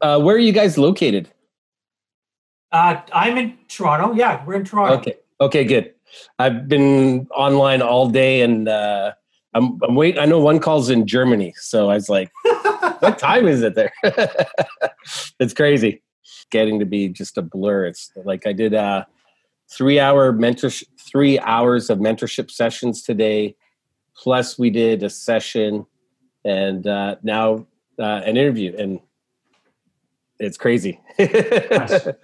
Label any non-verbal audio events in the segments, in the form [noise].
Uh, where are you guys located? Uh, I'm in Toronto. Yeah, we're in Toronto. Okay. Okay, good. I've been online all day and uh, I'm, I'm waiting. I know one call's in Germany. So I was like, [laughs] what time is it there? [laughs] it's crazy. Getting to be just a blur. It's like I did uh, three hour mentorship, three hours of mentorship sessions today. Plus, we did a session and uh, now uh, an interview, and it's crazy. nice. [laughs]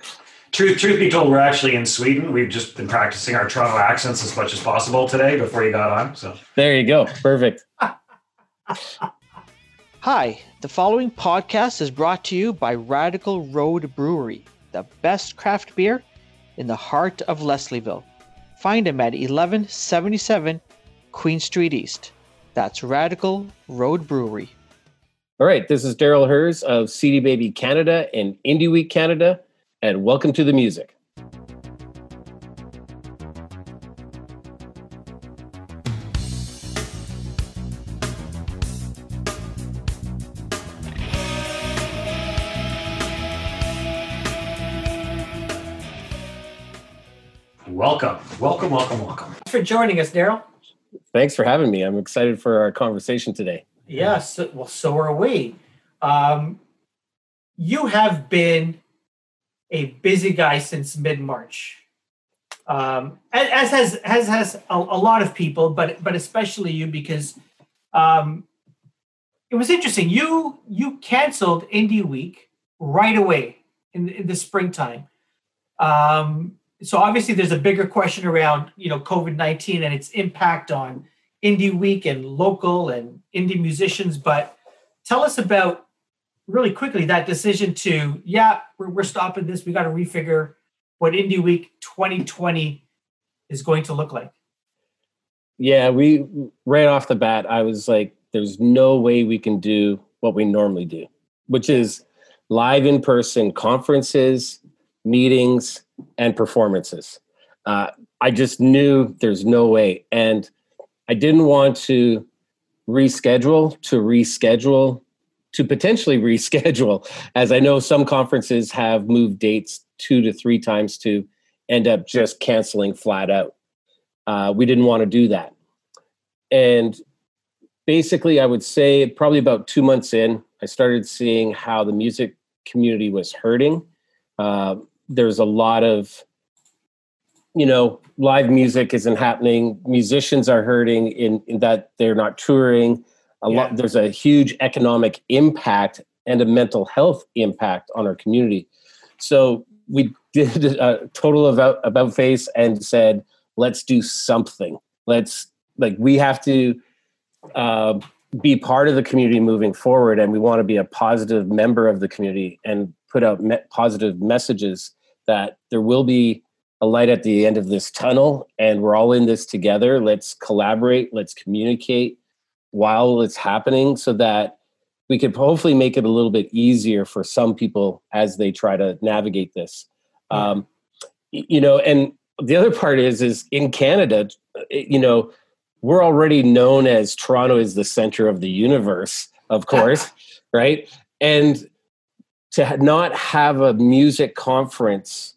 Truth, truth be told, we're actually in Sweden. We've just been practicing our Toronto accents as much as possible today before you got on. So there you go. Perfect. [laughs] Hi, the following podcast is brought to you by Radical Road Brewery, the best craft beer in the heart of Leslieville. Find them at 1177 Queen Street East. That's Radical Road Brewery. All right, this is Daryl Hurs of CD Baby Canada and Indie Week Canada, and welcome to the music. Welcome, welcome, welcome, welcome. Thanks for joining us, Daryl. Thanks for having me. I'm excited for our conversation today. Yes, well, so are we. Um, you have been a busy guy since mid March, um, as has has has a, a, lot of people, but but especially you because um, it was interesting. You you canceled Indie Week right away in, in the springtime. Um, so obviously there's a bigger question around you know covid-19 and its impact on indie week and local and indie musicians but tell us about really quickly that decision to yeah we're, we're stopping this we got to refigure what indie week 2020 is going to look like yeah we right off the bat i was like there's no way we can do what we normally do which is live in person conferences meetings and performances. Uh, I just knew there's no way. And I didn't want to reschedule to reschedule to potentially [laughs] reschedule, as I know some conferences have moved dates two to three times to end up just canceling flat out. Uh, we didn't want to do that. And basically, I would say probably about two months in, I started seeing how the music community was hurting. Uh, there's a lot of you know live music isn't happening. Musicians are hurting in, in that they're not touring. A yeah. lot there's a huge economic impact and a mental health impact on our community. So we [laughs] did a total about about face and said let's do something. Let's like we have to uh, be part of the community moving forward and we want to be a positive member of the community and put out me- positive messages that there will be a light at the end of this tunnel and we're all in this together. Let's collaborate, let's communicate while it's happening so that we could hopefully make it a little bit easier for some people as they try to navigate this. Um, you know, and the other part is, is in Canada, you know, we're already known as Toronto is the center of the universe, of [laughs] course, right? And to not have a music conference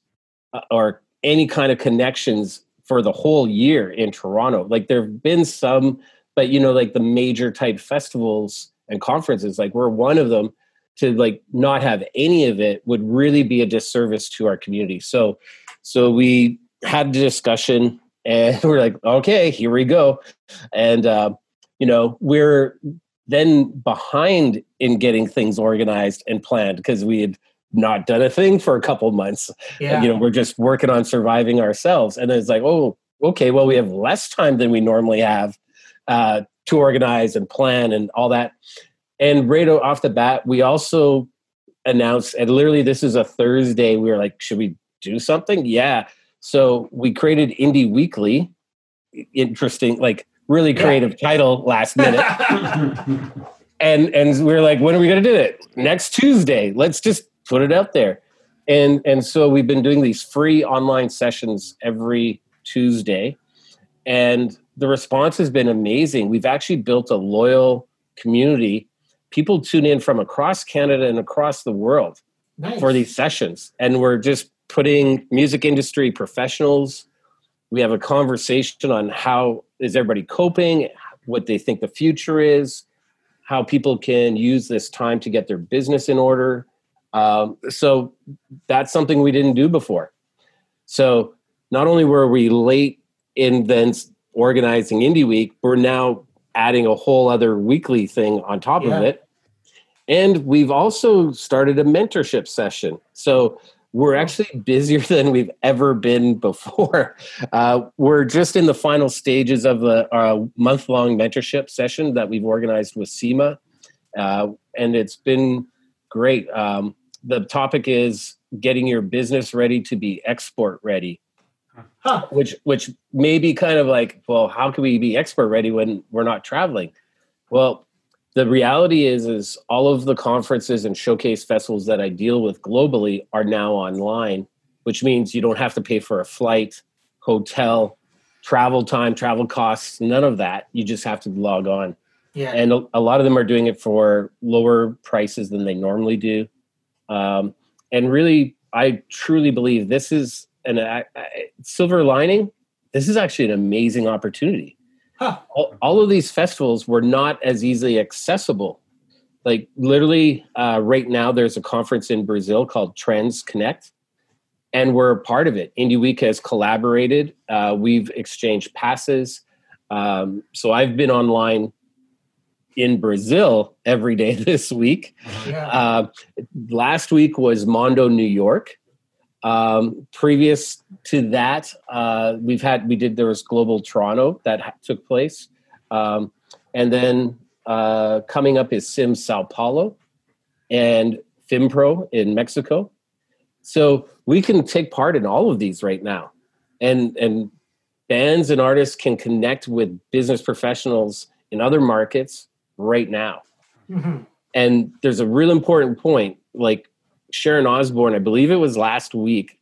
uh, or any kind of connections for the whole year in Toronto. Like there have been some, but you know, like the major type festivals and conferences, like we're one of them. To like not have any of it would really be a disservice to our community. So, so we had a discussion, and [laughs] we're like, okay, here we go, and uh, you know, we're then behind in getting things organized and planned because we had not done a thing for a couple months. Yeah. You know, we're just working on surviving ourselves. And it's like, oh, okay, well, we have less time than we normally have uh, to organize and plan and all that. And right off the bat, we also announced, and literally this is a Thursday, we were like, should we do something? Yeah. So we created Indie Weekly. Interesting, like really creative yeah. title last minute. [laughs] and and we are like, when are we going to do it? Next Tuesday. Let's just put it out there. And and so we've been doing these free online sessions every Tuesday, and the response has been amazing. We've actually built a loyal community. People tune in from across Canada and across the world. Nice. for these sessions and we're just putting music industry professionals we have a conversation on how is everybody coping what they think the future is how people can use this time to get their business in order um, so that's something we didn't do before so not only were we late in then organizing indie week we're now adding a whole other weekly thing on top Yeah. of it and we've also started a mentorship session. So we're actually busier [laughs] than we've ever been before. [laughs] Uh, we're just in the final stages of a, a month long mentorship session that we've organized with CIMA. Uh, and it's been great. Um, the topic is getting your business ready to be export ready. Huh. which which may be kind of like well how can we be export ready when we're not traveling? Well the reality is is all of the conferences and showcase festivals that i deal with globally are now online which means you don't have to pay for a flight hotel travel time travel costs none of that. You just have to log on. Yeah. and a, a lot of them are doing it for lower prices than they normally do um, and really i truly believe this is an silver lining. This is actually an amazing opportunity. Huh. all, all of these festivals were not as easily accessible. Like literally uh, right now there's a conference in brazil called trends connect and we're a part of it. Indie week has collaborated. Uh, we've exchanged passes. Um, so i've been online in brazil every day [laughs] this week yeah. uh, last week was Mondo, New York. Um, previous to that, uh, we've had we did there was Global Toronto that ha- took place, um, and then uh, coming up is Sim Sao Paulo and FimPro in Mexico. So we can take part in all of these right now, and and bands and artists can connect with business professionals in other markets right now. Mhm. And there's a real important point. Like Sharon Osbourne, I believe it was last week.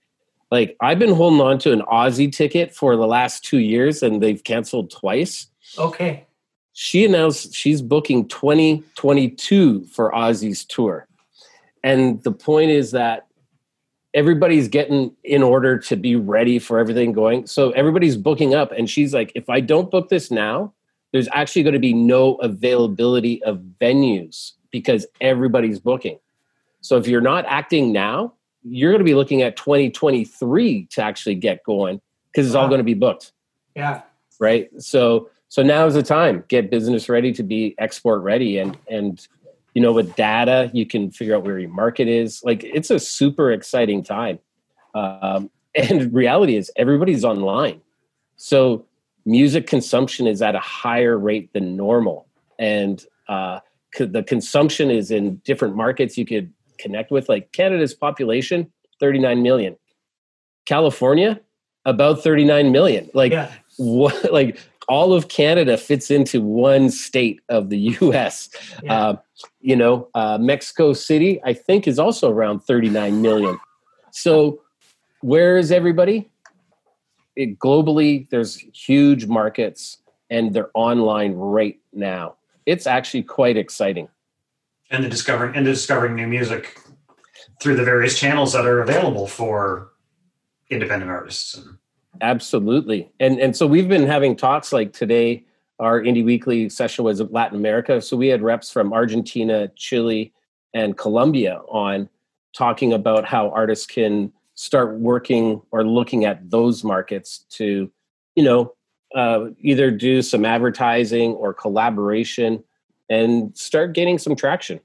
Like I've been holding on to an Ozzy ticket for the last two years, and they've canceled twice. Okay. She announced she's booking 2022 for Ozzy's tour. And the point is that everybody's getting in order to be ready for everything going. So everybody's booking up. And she's like, if I don't book this now, there's actually going to be no availability of venues because everybody's booking. So if you're not acting now, you're going to be looking at 2023 to actually get going because it's all going to be booked. Yeah. right? So so now is the time. Get business ready to be export ready and and you know with data you can figure out where your market is. Like it's a super exciting time. Um, [laughs] and reality is everybody's online. So music consumption is at a higher rate than normal and uh, the consumption is in different markets you could connect with like canada's population 39 million california about 39 million like yeah. what [laughs] like all of Canada fits into one state of the [laughs] U.S. Yeah. Uh, you know, uh, Mexico City, I think, is also around 39 million. So, where is everybody? It, globally, there's huge markets, and they're online right now. It's actually quite exciting. and the discovering and the discovering new music through the various channels that are available for independent artists. And Absolutely. And and so we've been having talks like today our indie weekly session was of Latin America. So we had reps from Argentina, Chile, and Colombia on talking about how artists can start working or looking at those markets to, you know, uh, either do some advertising or collaboration and start gaining some traction.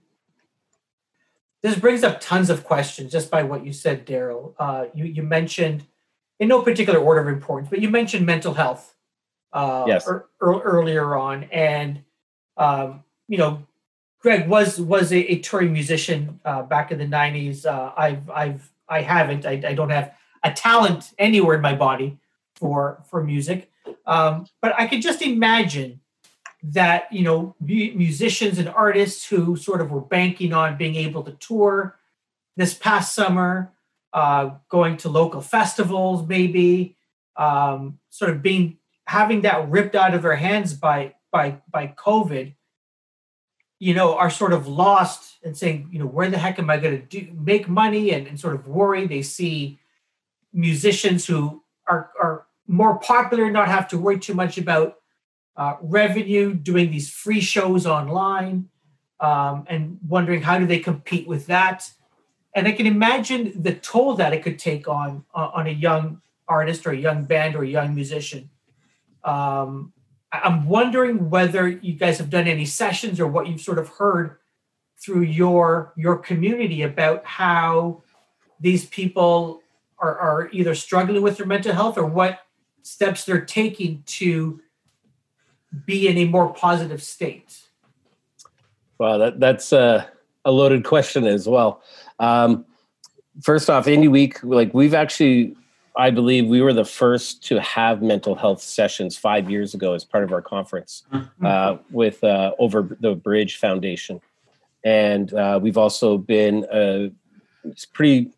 This brings up tons of questions just by what you said, Daryl. Uh, you you mentioned, in no particular order of importance, but you mentioned mental health. Uh, Yes. ear- ear- earlier on, and um, you know, Greg was was a, a touring musician uh, back in the '90s. Uh, I've I've I haven't. I, I don't have a talent anywhere in my body for for music, um, but I could just imagine that you know musicians and artists who sort of were banking on being able to tour this past summer uh, going to local festivals maybe um, sort of being having that ripped out of their hands by by by covid you know, are sort of lost and saying, you know, where the heck am I going to do make money and, and sort of worry. They see musicians who are are more popular, not have to worry too much about uh, revenue, doing these free shows online, um, and wondering how do they compete with that. And I can imagine the toll that it could take on on a young artist or a young band or a young musician. Um, I'm wondering whether you guys have done any sessions or what you've sort of heard through your your community about how these people are, are either struggling with their mental health or what steps they're taking to be in a more positive state? Well, that, that's a, a loaded question as well. Um, first off, Indie Week, like we've actually, I believe we were the first to have mental health sessions five years ago as part of our conference mm-hmm. uh, with uh, Over the Bridge Foundation. And uh, we've also been a pretty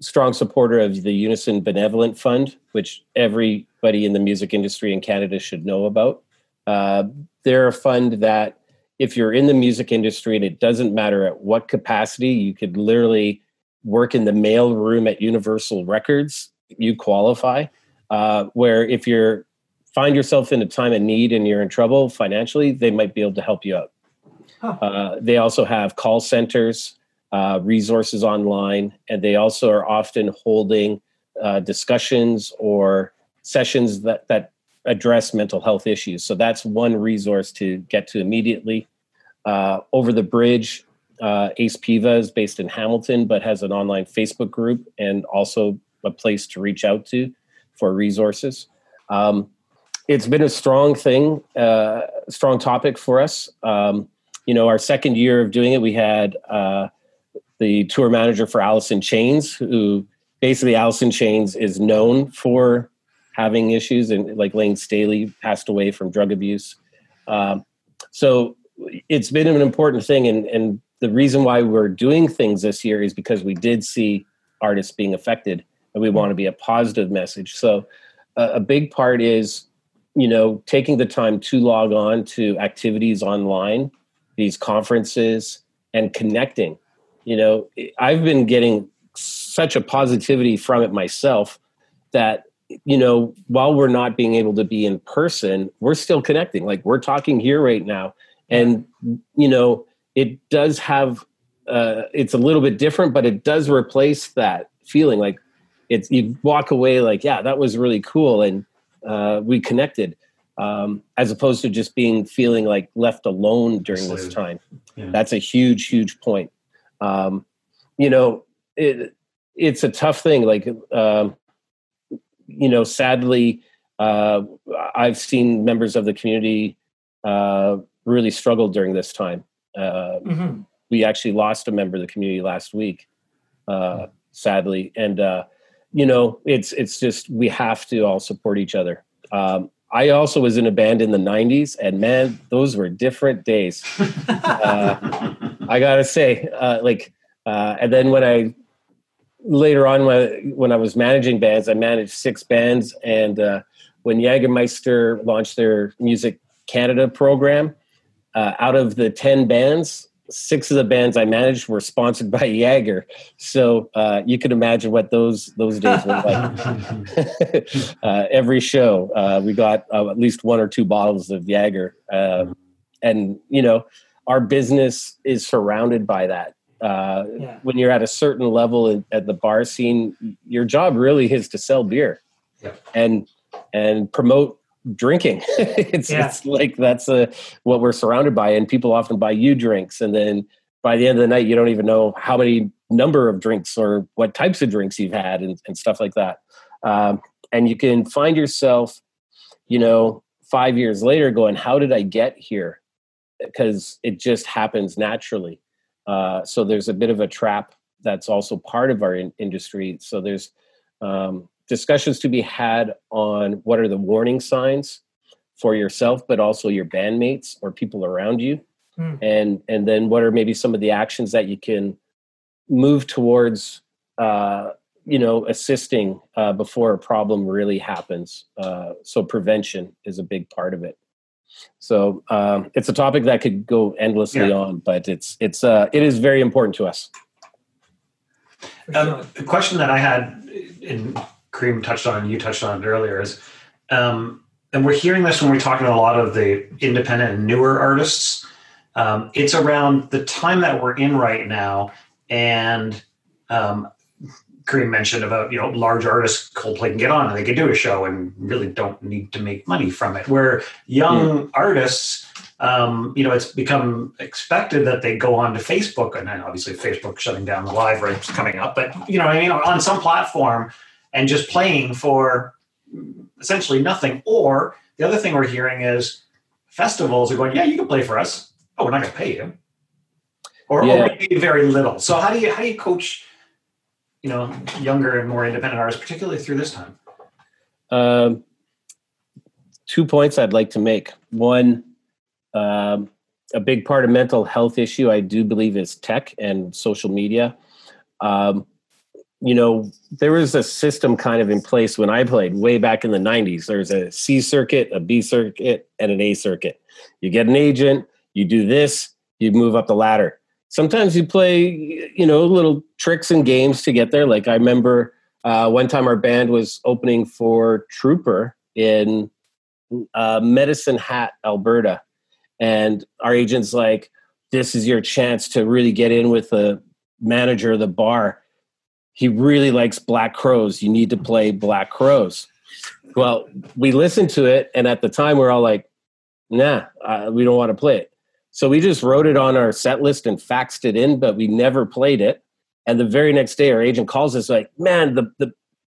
strong supporter of the Unison Benevolent Fund, which everybody in the music industry in Canada should know about. Uh, they're a fund that, if you're in the music industry and it doesn't matter at what capacity, you could literally work in the mail room at Universal Records, you qualify. Uh, where if you're find yourself in a time of need and you're in trouble financially, they might be able to help you out. Huh. Uh, they also have call centers uh, resources online, and they also are often holding uh, discussions or sessions that that address mental health issues. So that's one resource to get to immediately. Uh, Over the Bridge, uh, Ace Piva is based in Hamilton, but has an online Facebook group and also a place to reach out to for resources. Um, it's been a strong thing, uh, strong topic for us. Um, you know, our second year of doing it, we had uh, the tour manager for Alice in Chains, who basically Alice in Chains is known for having issues, and like Layne Staley passed away from drug abuse. Um, so it's been an important thing, and and the reason why we're doing things this year is because we did see artists being affected, and we want to be a positive message. So uh, a big part is you know taking the time to log on to activities online, these conferences, and connecting. You know i've been getting such a positivity from it myself that you know while we're not being able to be in person we're still connecting. Like we're talking here right now. And you know it does have uh, it's a little bit different but it does replace that feeling. Like it's you walk away like yeah that was really cool and uh, we connected um, as opposed to just being feeling like left alone during this time yeah. that's a huge huge point um, you know, it, it's a tough thing. Like, um, you know, sadly, uh, I've seen members of the community uh, really struggle during this time. Uh, mm-hmm. We actually lost a member of the community last week, uh, sadly, and uh, you know, it's it's just we have to all support each other. Um, I also was in a band in the '90s, and man, those were different days. Uh, I gotta say, uh, like, uh, and then when I later on when when I was managing bands, I managed six bands, and uh, when Jagermeister launched their Music Canada program, uh, out of the ten bands, six of the bands I managed were sponsored [laughs] by Jager. So uh, you can imagine what those those days were like. [laughs] uh, every show, uh, we got uh, at least one or two bottles of Jager, um, and you know our business is surrounded by that. Uh, yeah. When you're at a certain level at the bar scene, your job really is to sell beer yeah. and and promote drinking. [laughs] it's, yeah. it's like that's a, what we're surrounded by, and people often buy you drinks, and then by the end of the night, you don't even know how many number of drinks or what types of drinks you've had, and, and stuff like that. Um, and you can find yourself, you know, five years later, going, "How did I get here?" because it just happens naturally. Uh, so there's a bit of a trap that's also part of our in- industry. So there's um, discussions to be had on what are the warning signs for yourself, but also your bandmates or people around you, mm. and and then what are maybe some of the actions that you can move towards. Uh, you know, assisting uh, before a problem really happens. Uh, so prevention is a big part of it. So um, it's a topic that could go endlessly Yeah. on, but it's it's uh, it is very important to us. Um, the question that I had, and Kareem touched on, and you touched on it earlier, is, um, and we're hearing this when we're talking to a lot of the independent and newer artists. Um, it's around the time that we're in right now, and um, Kareem mentioned about you know large artists, Coldplay can get on and they can do a show and really don't need to make money from it. Where young artists um, you know, it's become expected that they go on to Facebook, and then obviously Facebook shutting down the live rights coming up. But you know, I mean, on some platform, and just playing for essentially nothing. Or the other thing we're hearing is festivals are going, "Yeah, you can play for us. Oh, we're not going to pay you, or, Yeah. or maybe very little." So how do you how do you coach, you know, younger and more independent artists, particularly through this time? Um, two points I'd like to make. One, um, a big part of mental health issue I do believe is tech and social media. Um, you know, there was a system kind of in place when I played way back in the 90s. There's a C circuit, a B circuit, and an A circuit. You get an agent, you do this, you move up the ladder. Sometimes you play, you know, little tricks and games to get there. Like I remember uh, one time our band was opening for Trooper in uh, Medicine Hat, Alberta. And our agent's like, this is your chance to really get in with the manager of the bar. He really likes Black Crowes. You need to play Black Crowes. Well, we listened to it, and at the time, we're all like, nah, uh, we don't want to play it. So we just wrote it on our set list and faxed it in, but we never played it. And the very next day, our agent calls us like, man, the, the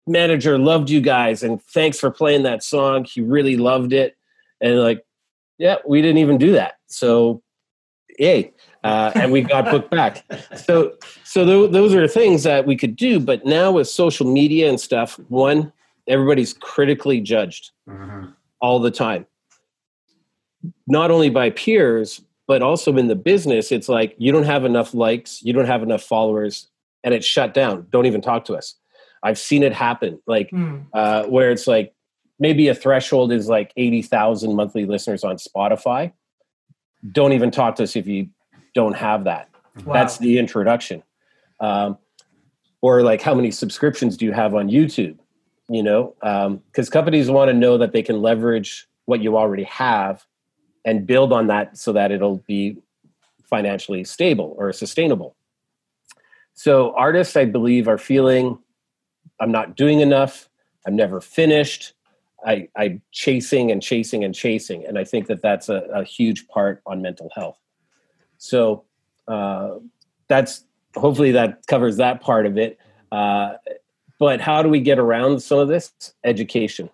manager loved you guys, and thanks for playing that song. He really loved it. And like, yeah, we didn't even do that. So, yay. Uh, and we got booked back. So, so th- those are things that we could do. But now with social media and stuff, one, everybody's critically judged all the time. Not only by peers, but also in the business. It's like you don't have enough likes, you don't have enough followers, and it's shut down. Don't even talk to us. I've seen it happen. Like Hmm. uh, where it's like maybe a threshold is like 80,000 monthly listeners on Spotify. Don't even talk to us if you don't have that. Wow. That's the introduction. Um, or like how many subscriptions do you have on YouTube? You know, because companies want to know that they can leverage what you already have and build on that so that it'll be financially stable or sustainable. So artists, I believe, are feeling I'm not doing enough. I'm never finished. I, I'm chasing and chasing and chasing, and I think that that's a, a huge part on mental health. So uh, that's hopefully that covers that part of it. Uh, but how do we get around some of this? Education.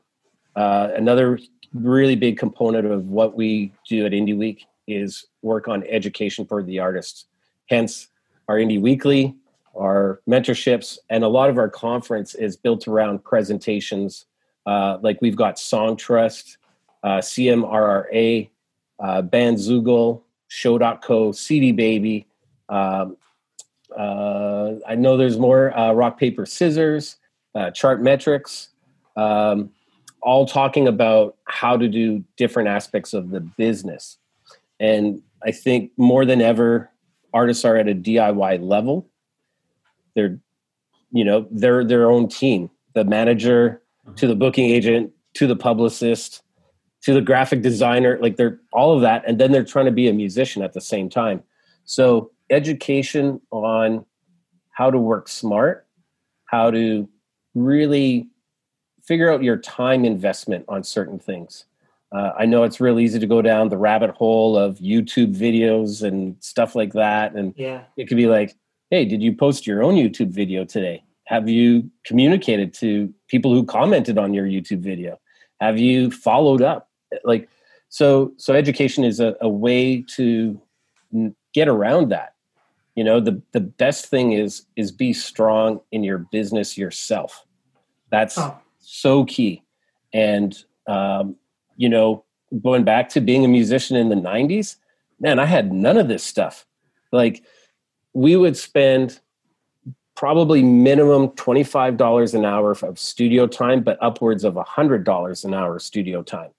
Uh, another really big component of what we do at Indie Week is work on education for the artists. Hence, our Indie Weekly, our mentorships, and a lot of our conference is built around presentations. Uh, like we've got Songtrust, uh, CMRRA, uh, Bandzoogle, Show.co, CD Baby. Um, uh, I know there's more uh, Rock, Paper, Scissors, uh, Chart Metrics, um, all talking about how to do different aspects of the business. And I think more than ever, artists are at a DIY level. They're, you know, they're their own team. The manager to the booking agent to the publicist to the graphic designer, like they're all of that, and then they're trying to be a musician at the same time. So education on how to work smart, how to really figure out your time investment on certain things. Uh, I know it's real easy to go down the rabbit hole of YouTube videos and stuff like that, and Yeah. it could be like, "Hey, did you post your own YouTube video today? Have you communicated to people who commented on your YouTube video? Have you followed up? Like, so so education is a, a way to get around that. You know, the the best thing is is be strong in your business yourself. That's Oh. so key. And um, you know, going back to being a musician in the '90s, man, I had none of this stuff. Like, we would spend probably minimum $25 an hour of studio time, but upwards of $100 an hour studio time.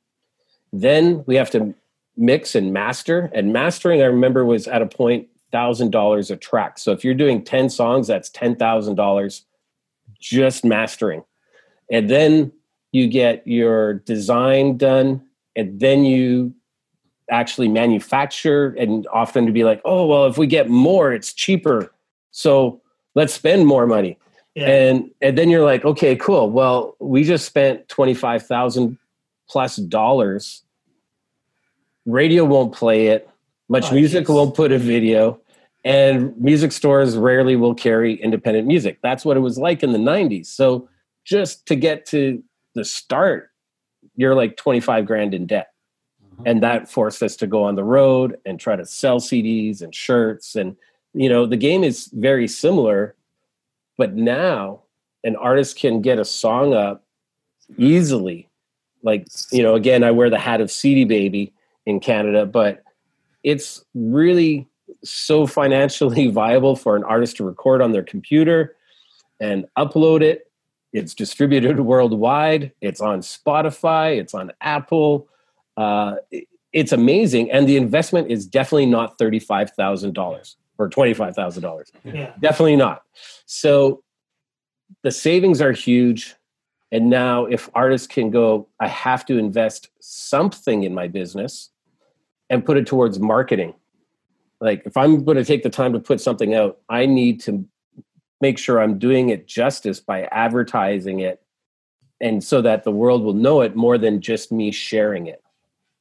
Then we have to mix and master. And mastering, I remember, was at a point thousand dollars a track. So if you're doing ten songs, that's ten thousand dollars just mastering, and then you get your design done, and then you actually manufacture and often to be like oh well if we get more it's cheaper. So let's spend more money. Yeah. and and then you're like okay cool. Well we just spent 25000 plus dollars. Radio won't play it much Oh, music geez. won't put a video and music stores rarely will carry independent music. That's what it was like in the 90s so just to get to the start you're like 25 grand in debt. Mm-hmm. And that forced us to go on the road and try to sell CDs and shirts. And you know the game is very similar but now an artist can get a song up easily. Like you know again I wear the hat of CD baby in Canada but it's really so financially [laughs] viable for an artist to record on their computer and upload it. It's distributed [laughs] worldwide. It's on Spotify. It's on Apple. Uh, it's amazing. And the investment is definitely not $35000 or $25000 yeah. definitely not. So the savings are huge. And now if artists can go i have to invest something in my business and put it towards marketing. Like if i'm going to take the time to put something out i need to make sure i'm doing it justice by advertising it and so that the world will know it more than just me sharing it.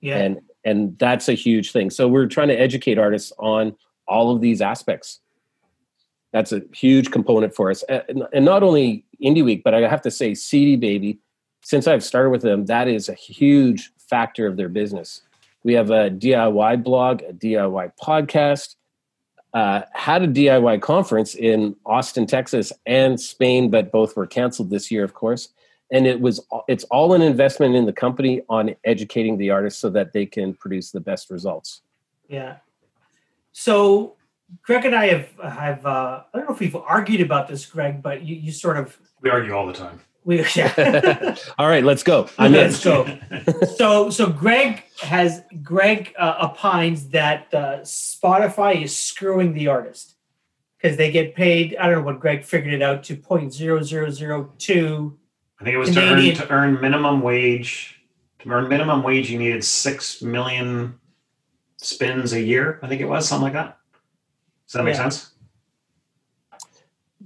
Yeah. and and that's a huge thing. So we're trying to educate artists on all of these aspects. That's a huge component for us. And, and not only indie week but i have to say cd baby since i've started with them that is a huge factor of their business we have a diy blog a diy podcast uh, had a diy conference in austin texas and spain but both were canceled this year of course and it was it's all an investment in the company on educating the artists so that they can produce the best results Yeah. So Greg and I have have uh, I don't know if we've argued about this, Greg, but you, you sort of We argue all the time. We [laughs] yeah. [laughs] all right let's go i'm Let's go. so so Greg has Greg uh, opines that uh, Spotify is screwing the artist because they get paid. I don't know what Greg figured it out to point zero zero zero two. I think it was to earn, to earn minimum wage. To earn minimum wage, you needed six million spins a year. I think it was something like that. Does that make Yeah. sense?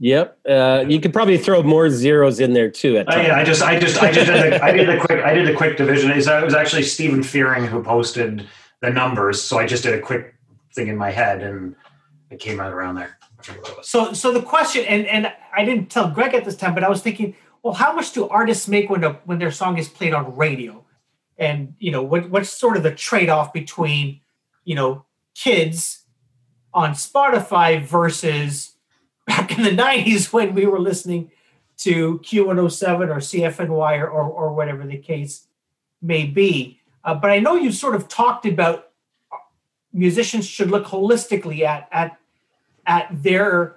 Yep uh, you could probably throw more zeros in there too at I. I just, I just, I just did the, I did the quick, I did the quick division. Is that it was actually Stephen Fearing who posted the numbers, so I just did a quick thing in my head, and it came out around there. I forget what it was. So so the question and and I didn't tell Greg at this time, but I was thinking, well, how much do artists make when a, when their song is played on radio? And you know what what's sort of the trade off between you know kids on Spotify versus back in the '90s when we were listening to Q107 or CFNY or or, or whatever the case may be. Uh, but I know you sort of talked about musicians should look holistically at at at their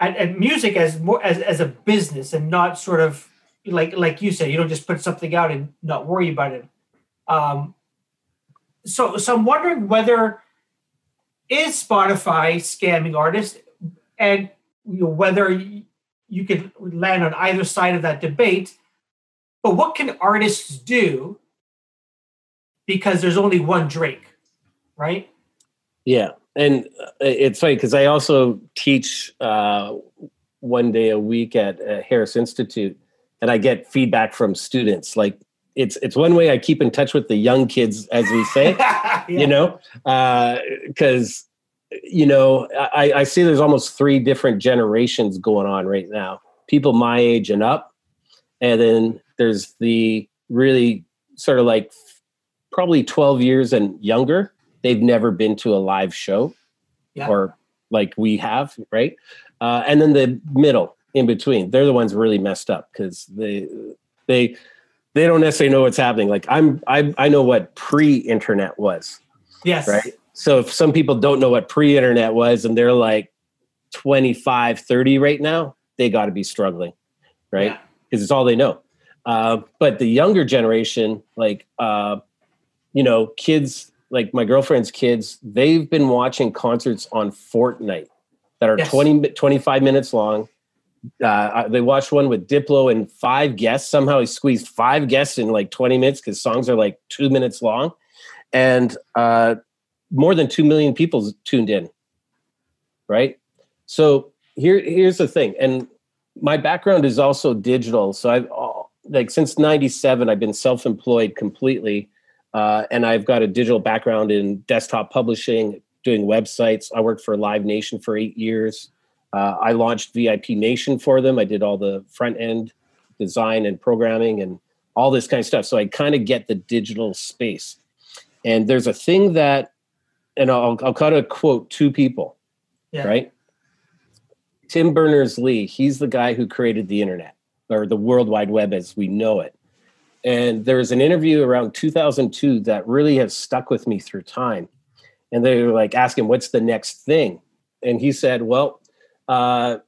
at, at music as more as, as a business and not sort of like like you said you don't just put something out and not worry about it um so so i'm wondering whether is spotify scamming artists and you know, whether you could land on either side of that debate but what can artists do because there's only one drake right Yeah, and uh, it's funny because I also teach uh, one day a week at uh, Harris Institute, and I get feedback from students. Like it's it's one way I keep in touch with the young kids, as we say. [laughs] Yeah. You know, because you know I, I see there's almost three different generations going on right now. People my age and up, and then there's the really sort of like probably 12 years and younger. They've never been to a live show Yeah. or like we have right? Uh, and then the middle in between. They're the ones really messed up because they they they don't necessarily know what's happening. Like i'm i, I know what pre-internet was yes. right so if some people don't know what pre-internet was and they're like 25 30 right now they got to be struggling right Yeah. because it's all they know. Uh, but the younger generation, like uh, you know, kids like my girlfriend's kids, they've been watching concerts on Fortnite that are Yes. 20, 25 minutes long. Uh, they watched one with Diplo and five guests. Somehow he squeezed five guests in like 20 minutes because songs are like two minutes long. And uh, more than 2 million people tuned in. Right. So here, here's the thing. And my background is also digital. So I've like since 97, I've been self employed completely. Uh, and I've got a digital background in desktop publishing, doing websites. I worked for Live Nation for eight years. Uh, I launched VIP Nation for them. I did all the front end design and programming and all this kind of stuff. So I kind of get the digital space. And there's a thing that, and I'll, I'll kind of quote two people, Yeah. right? Tim Berners Lee, he's the guy who created the internet or the World Wide Web as we know it. And there was an interview around 2002 that really has stuck with me through time. And they were like asking, what's the next thing? And he said, well, uh,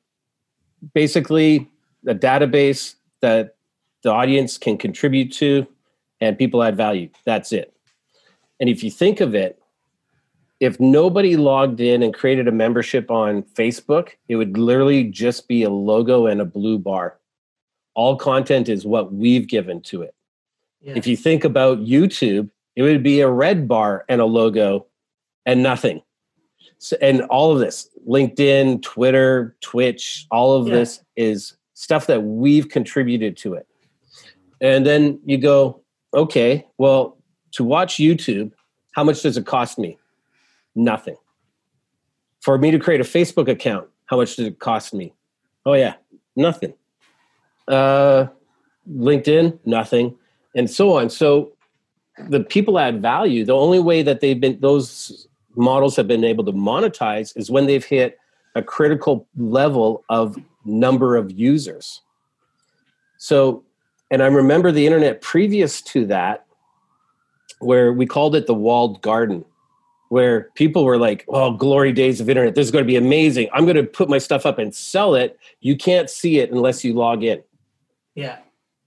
basically, a database that the audience can contribute to and people add value. That's it. And if you think of it, if nobody logged in and created a membership on Facebook, it would literally just be a logo and a blue bar. All content is what we've given to it. Yeah. If you think about YouTube, it would be a red bar and a logo and nothing. So, and all of this, LinkedIn, Twitter, Twitch, all of Yeah. this is stuff that we've contributed to it. And then you go, okay, well, to watch YouTube, how much does it cost me? Nothing. For me to create a Facebook account, how much did it cost me? Oh, yeah, nothing. Uh, LinkedIn, nothing, and so on. So the people add value. The only way that they've been, those models have been able to monetize is when they've hit a critical level of number of users. So, and I remember the internet previous to that, where we called it the walled garden, where people were like, oh, glory days of internet. This is going to be amazing. I'm going to put my stuff up and sell it. You can't see it unless you log in yeah.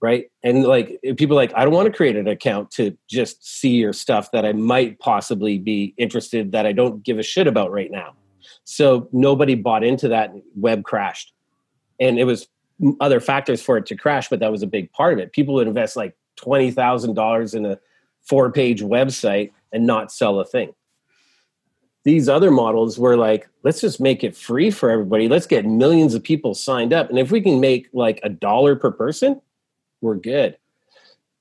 right? And like people are like, I don't want to create an account to just see your stuff that I might possibly be interested that I don't give a shit about right now. So nobody bought into that. Web crashed, and it was other factors for it to crash, but that was a big part of it. People would invest like twenty thousand dollars in a four-page website and not sell a thing. These other models were like, let's just make it free for everybody. Let's get millions of people signed up. And if we can make like a dollar per person, we're good.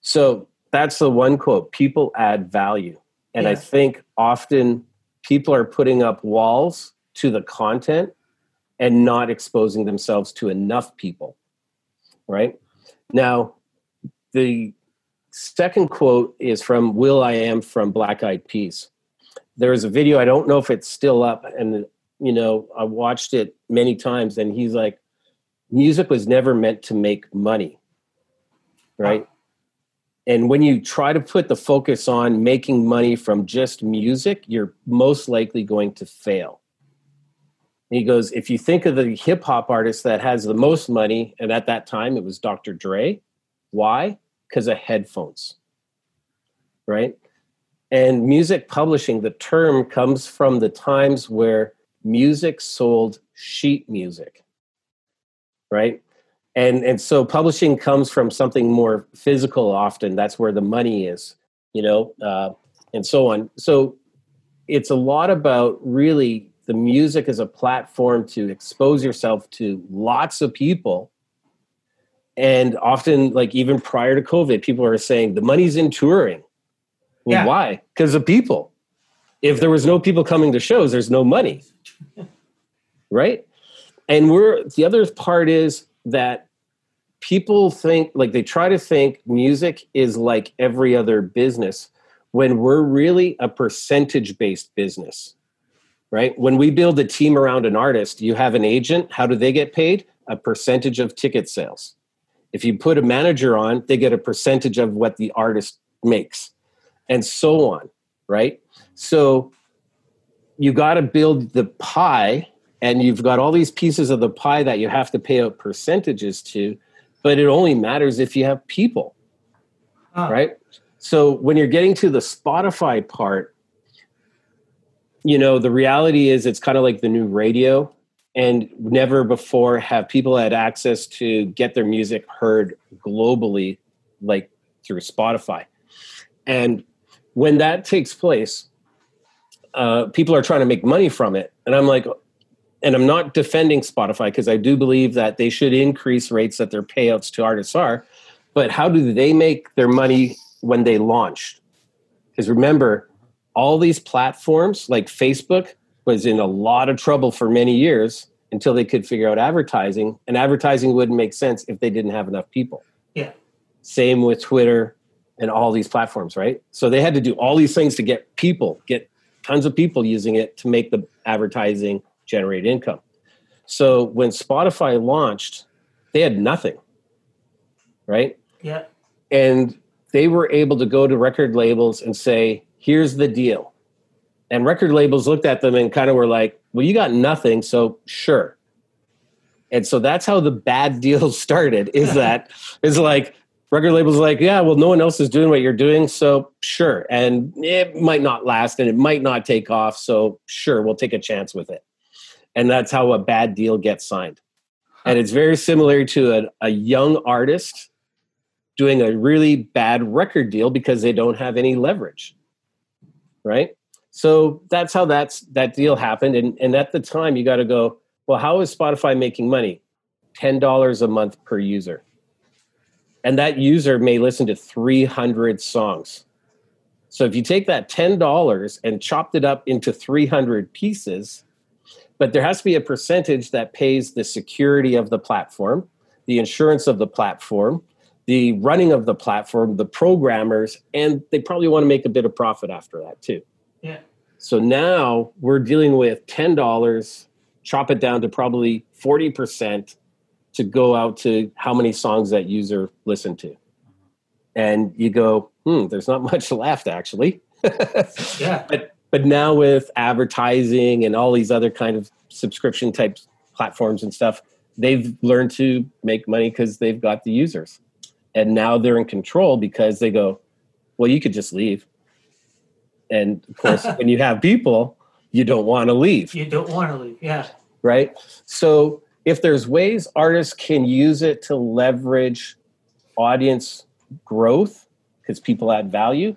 So that's the one quote people add value. And I think often people are putting up walls to the content and not exposing themselves to enough people. Right now, the second quote is from Will I Am from Black Eyed Peas. There's a video, I don't know if it's still up, and you know, I watched it many times, and he's like, music was never meant to make money. Right. And when you try to put the focus on making money from just music, you're most likely going to fail. And he goes, if you think of the hip hop artist that has the most money, and at that time it was Dr. Dre. Why? Because of headphones. Right? And music publishing, the term comes from the times where music sold sheet music. Right? And and so publishing comes from something more physical often. That's where the money is, you know, uh, and so on. So it's a lot about really the music as a platform to expose yourself to lots of people and often like even prior to covid people are saying the money's in touring well, Yeah. why? Because of people. If there was no people coming to shows there's no money. [laughs] Right? And we're the other part is that people think like they try to think music is like every other business when we're really a percentage based business. Right? When we build a team around an artist you have an agent how do they get paid? A percentage of ticket sales. If you put a manager on they get a percentage of what the artist makes and so on right so you got to build the pie and you've got all these pieces of the pie that you have to pay out percentages to but it only matters if you have people Huh. right so when you're getting to the spotify part you know, the reality is it's kind of like the new radio and never before have people had access to get their music heard globally like through Spotify. And when that takes place, uh, people are trying to make money from it. And I'm like, and I'm not defending Spotify because I do believe that they should increase rates that their payouts to artists are. But how do they make their money when they launched? Because remember, all these platforms like Facebook was in a lot of trouble for many years until they could figure out advertising. And advertising wouldn't make sense if they didn't have enough people. Yeah. Same with Twitter and all these platforms, right? So they had to do all these things to get people, get tons of people using it to make the advertising generate income. So when Spotify launched, they had nothing, right? Yeah. And they were able to go to record labels and say, here's the deal. And record labels looked at them and kind of were like, well, you got nothing, so sure. And so that's how the bad [laughs] deal started is that is like record labels like, yeah, well, no one else is doing what you're doing, so sure. And it might not last and it might not take off, so sure, we'll take a chance with it. And that's how a bad deal gets signed. And it's very similar to a, a young artist doing a really bad record deal because they don't have any leverage. Right? So that's how that's that deal happened. And, and at the time you got to go, well, how is Spotify making money? $10 a month per user and that user may listen to 300 songs. So if you take that $10 and chopped it up into 300 pieces, but there has to be a percentage that pays the security of the platform, the insurance of the platform, the running of the platform, the programmers, and they probably want to make a bit of profit after that too. Yeah. So now we're dealing with $10, chop it down to probably 40% to go out to how many songs that user listened to. And you go, hmm, there's not [laughs] much left actually. yeah. [laughs] But but now with advertising and all these other kind of subscription type platforms and stuff, they've learned to make money because they've got the users. And now they're in control because they go, well, you could just leave. And of course, [laughs] when you have people, you don't want to leave. You don't want to leave. Yeah. Right. So if there's ways artists can use it to leverage audience growth because people add value,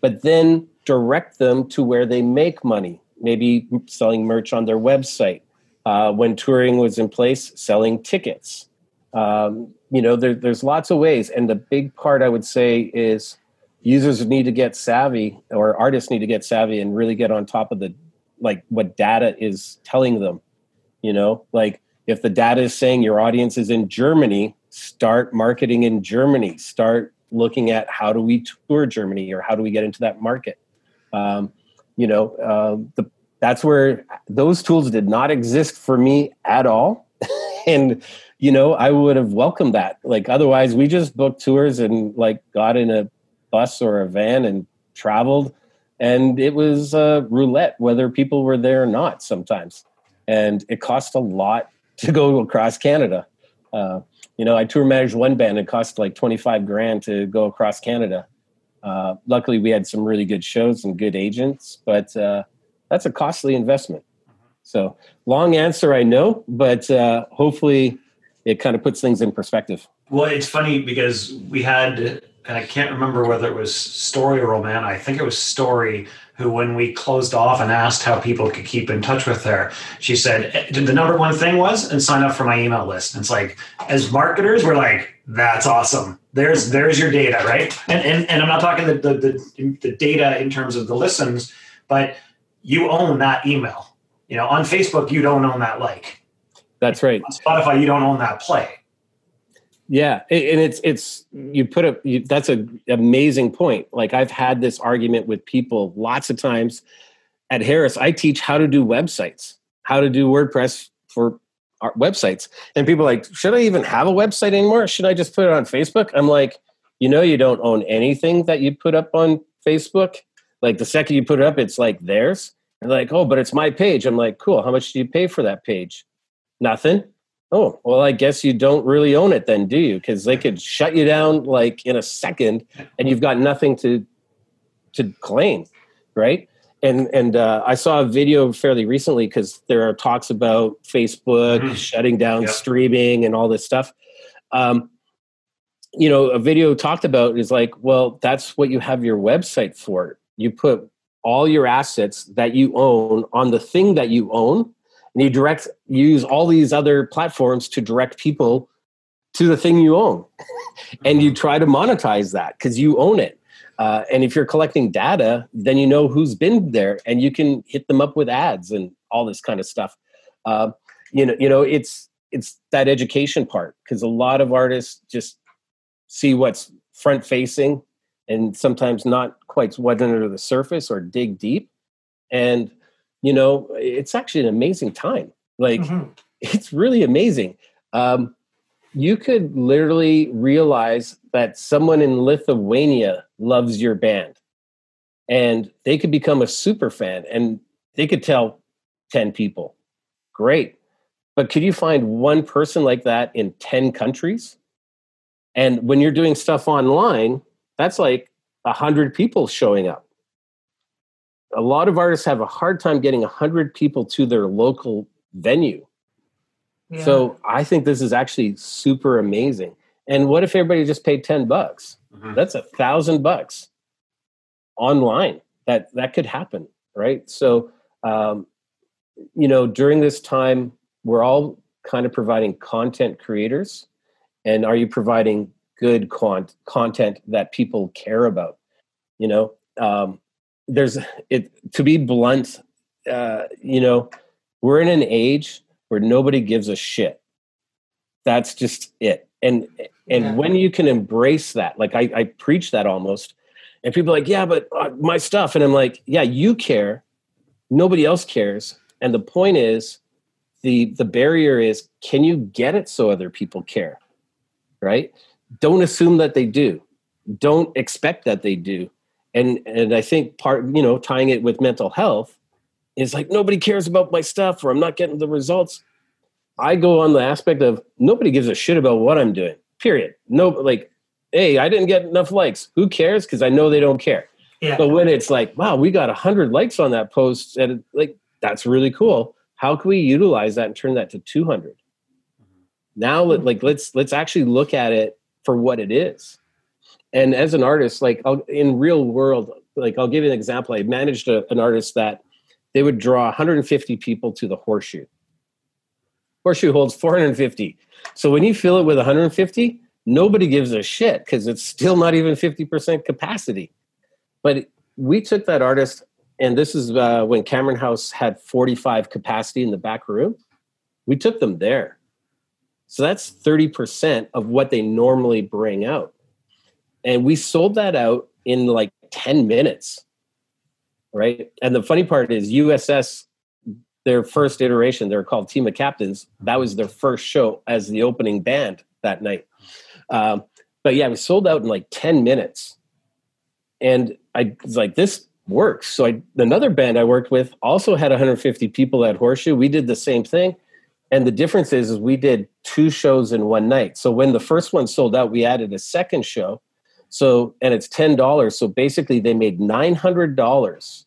but then direct them to where they make money, maybe selling merch on their website. Uh, when touring was in place, selling tickets. Um, you know, there, there's lots of ways. And the big part I would say is users need to get savvy or artists need to get savvy and really get on top of the like what data is telling them you know like if the data is saying your audience is in Germany, start marketing in Germany. Start looking at how do we tour Germany or how do we get into that market. Um, you know, uh, the, that's where those tools did not exist for me at all. [laughs] and you know, I would have welcomed that. Like otherwise, we just booked tours and like got in a bus or a van and traveled, and it was uh, roulette whether people were there or not. Sometimes, and it cost a lot [laughs] to go across Canada. Uh, you know, I tour managed one band. It cost like 25 grand to go across Canada. Uh, luckily, we had some really good shows and good agents, but uh, that's a costly investment. So, long answer, I know, but uh, hopefully it kind of puts things in perspective. Well, it's funny because we had, and I can't remember whether it was Story or Roman. I think it was Story who, when we closed off and asked how people could keep in touch with her, she said eh, the number one thing was and sign up for my email list. And it's like, as marketers, we're like, that's awesome. There's there's your data, right? And and, and I'm not talking the, the the the data in terms of the listens, but you own that email. You know, on Facebook, you don't own that like. That's right. On Spotify, you don't own that play. Yeah, and it's it's you put a you, that's an amazing point. Like I've had this argument with people lots of times at Harris. I teach how to do websites, how to do WordPress for our websites, and people like, should I even have a website anymore? Should I just put it on Facebook? I'm like, you know, you don't own anything that you put up on Facebook. Like the second you put it up, it's like theirs. And like, oh, but it's my page. I'm like, cool. How much do you pay for that page? Nothing Oh, well, I guess you don't really own it then, do you? Because they could shut you down like in a second and you've got nothing to to claim, right? and and uh, I saw a video fairly recently because there are talks about Facebook Mhm. shutting down Yep. streaming and all this stuff. Um, you know, a video talked about is like, well, that's what you have your website for. You put all your assets that you own on the thing that you own, and you direct use all these other platforms to direct people to the thing you own, [laughs] and you try to monetize that because you own it. Uh, and if you're collecting data, then you know who's been there, and you can hit them up with ads and all this kind of stuff. Uh, you know, you know, it's it's that education part because a lot of artists just see what's front facing and sometimes not quite what's under the surface or dig deep. And you know, it's actually an amazing time. Like Mhm. [laughs] it's really amazing. Um, you could literally realize that someone in Lithuania loves your band and they could become a super fan and they could tell 10 people. Great. But could you find one person like that in 10 countries? And when you're doing stuff online, that's like 100 people showing up. A lot of artists have a hard time getting 100 people to their local venue. Yeah. So I think this is actually super amazing. And what if everybody just paid 10 bucks? Mhm. That's a thousand bucks online. That that could happen, right? So um, you know, during this time, we're all kind of providing content creators. And are you providing good con- content that people care about? You know, um, there's it to be blunt. Uh, you know, we're in an age where nobody gives a shit. That's just it. And and Yeah. when you can embrace that, like I, I preach that almost, and people are like, yeah, but uh, my stuff, and I'm like, yeah, you care, nobody else cares, and the point is, the the barrier is, can you get it so other people care, right? Don't assume that they do, don't expect that they do, and and I think part, you know, tying it with mental health is like nobody cares about my stuff or I'm not getting the results. I go on the aspect of nobody gives a shit about what I'm doing. Period. No, like, hey, I didn't get enough likes. Who cares? Because I know they don't care. yeah. But when it's like, wow, we got hundred likes on that post, and like that's really cool. How can we utilize that and turn that to two hundred? Now, let- hmm. like let's let's actually look at it for what it is. And as an artist, like I'll, in real world, like I'll give you an example. I managed a, an artist that they would draw 150 people to the horseshoe. Horseshoe holds 450. So when you fill it with 150, nobody gives a shit because it's still not even 50% capacity. But we took that artist, and this is uh, when Cameron House had 45 capacity in the back room. We took them there. So that's 30% of what they normally bring out. And we sold that out in like 10 minutes. Right. And the funny part is USS, their first iteration, they're called Team of Captains. That was their first show as the opening band that night. Um, but yeah, we sold out in like 10 minutes. And I was like, this works. So I, another band I worked with also had 150 people at Horseshoe. We did the same thing. And the difference is, is we did two shows in one night. So when the first one sold out, we added a second show. So, and it's $10. So basically they made $900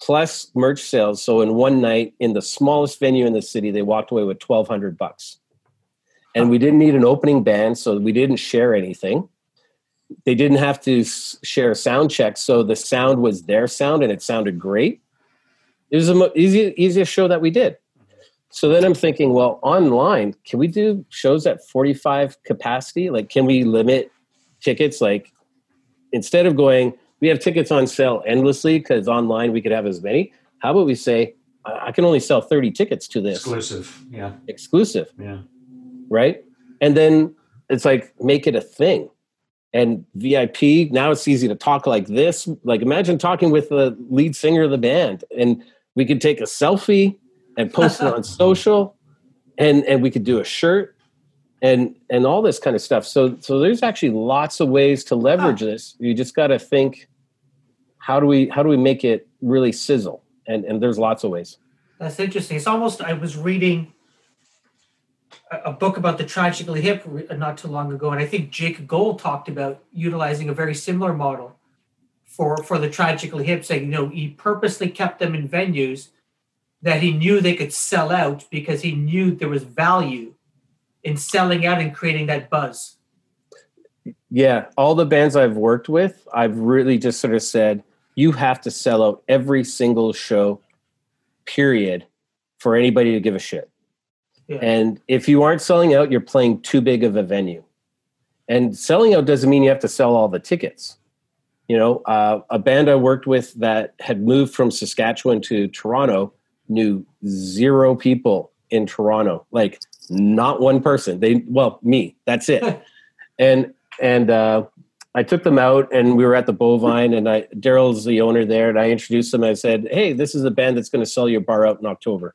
plus merch sales. So in one night in the smallest venue in the city, they walked away with 1200 bucks. And we didn't need an opening band. So we didn't share anything. They didn't have to share sound checks. So the sound was their sound and it sounded great. It was the mo- easy, easiest show that we did. So then I'm thinking, well, online, can we do shows at 45 capacity? Like, can we limit tickets? Like, instead of going, we have tickets on sale endlessly because online we could have as many. How about we say, I I can only sell 30 tickets to this Exclusive. Yeah. exclusive, Yeah. right? And then it's like, make it a thing. And VIP, now it's easy to talk like this. Like, imagine talking with the lead singer of the band, and we could take a selfie and post it on [laughs] social, and and we could do a shirt, and and all this kind of stuff. So so there's actually lots of ways to leverage this. You just got to think, how do we how do we make it really sizzle? And and there's lots of ways. That's interesting. It's almost I was reading a, a book about the tragically hip uh, not too long ago, and I think Jake Gold talked about utilizing a very similar model for for the tragically hip, saying you know he purposely kept them in venues that he knew they could sell out because he knew there was value in selling out and creating that buzz. Yeah, all the bands I've worked with, I've really just sort of said you have to sell out every single show, period, for anybody to give a shit. Yeah. And if you aren't selling out, you're playing too big of a venue. And selling out doesn't mean you have to sell all the tickets. You know, uh, a band I worked with that had moved from Saskatchewan to Toronto knew zero people in Toronto, like not one person. They, well, me, that's it. [laughs] and, and, uh, I took them out and we were at the Bovine and I, Daryl's the owner there and I introduced them. I said, Hey, this is the band that's going to sell your bar out in October.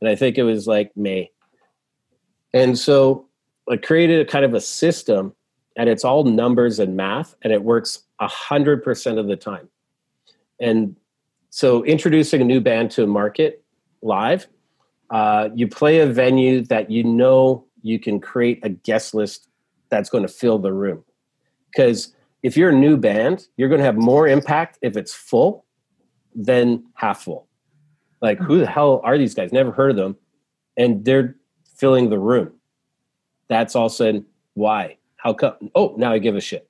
And I think it was like May. And so I created a kind of a system and it's all numbers and math and it works a hundred percent of the time. And so introducing a new band to a market live, uh, you play a venue that you know you can create a guest list that's going to fill the room. Because if you're a new band, you're going to have more impact if it's full than half full. Like, who the hell are these guys? Never heard of them. And they're filling the room. That's all said, why? How come? Oh, now I give a shit.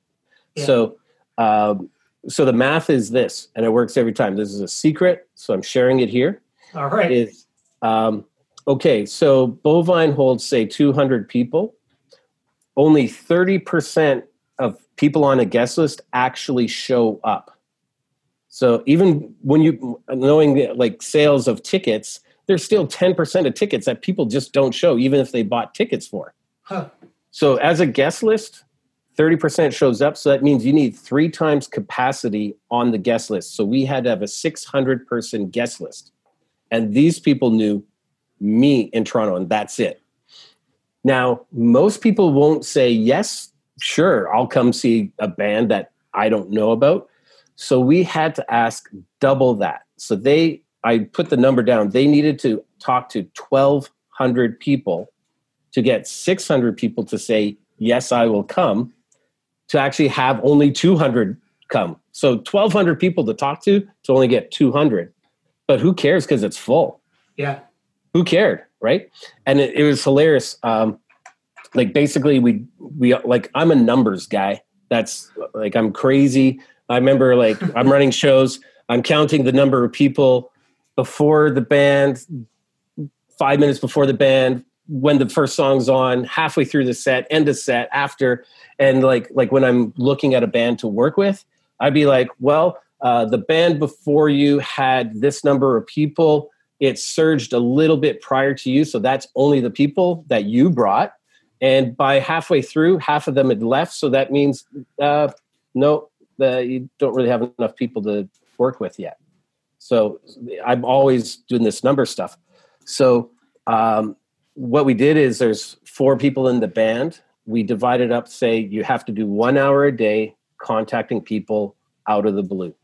Yeah. So, um, so the math is this, and it works every time. This is a secret, so I'm sharing it here. All right. Is um, okay. So bovine holds say 200 people. Only 30 percent of people on a guest list actually show up. So even when you knowing the, like sales of tickets, there's still 10% of tickets that people just don't show, even if they bought tickets for. Huh. So as a guest list, 30% shows up. So that means you need three times capacity on the guest list. So we had to have a 600 person guest list. And these people knew me in Toronto, and that's it. Now, most people won't say, yes, sure, I'll come see a band that I don't know about. So we had to ask double that. So they, I put the number down. They needed to talk to 1,200 people to get 600 people to say, yes, I will come, to actually have only 200 come. So 1,200 people to talk to to only get 200. But who cares because it's full? Yeah. Who cared, right? And it, it was hilarious. Um, like basically, we we like I'm a numbers guy. That's like I'm crazy. I remember like I'm [laughs] running shows. I'm counting the number of people before the band, five minutes before the band, when the first song's on, halfway through the set, end of set, after, and like like when I'm looking at a band to work with, I'd be like, well, uh, the band before you had this number of people. It surged a little bit prior to you, so that's only the people that you brought. And by halfway through, half of them had left, so that means uh, no, the, you don't really have enough people to work with yet. So I'm always doing this number stuff. So um, what we did is there's four people in the band. We divided up, say you have to do one hour a day contacting people out of the blue.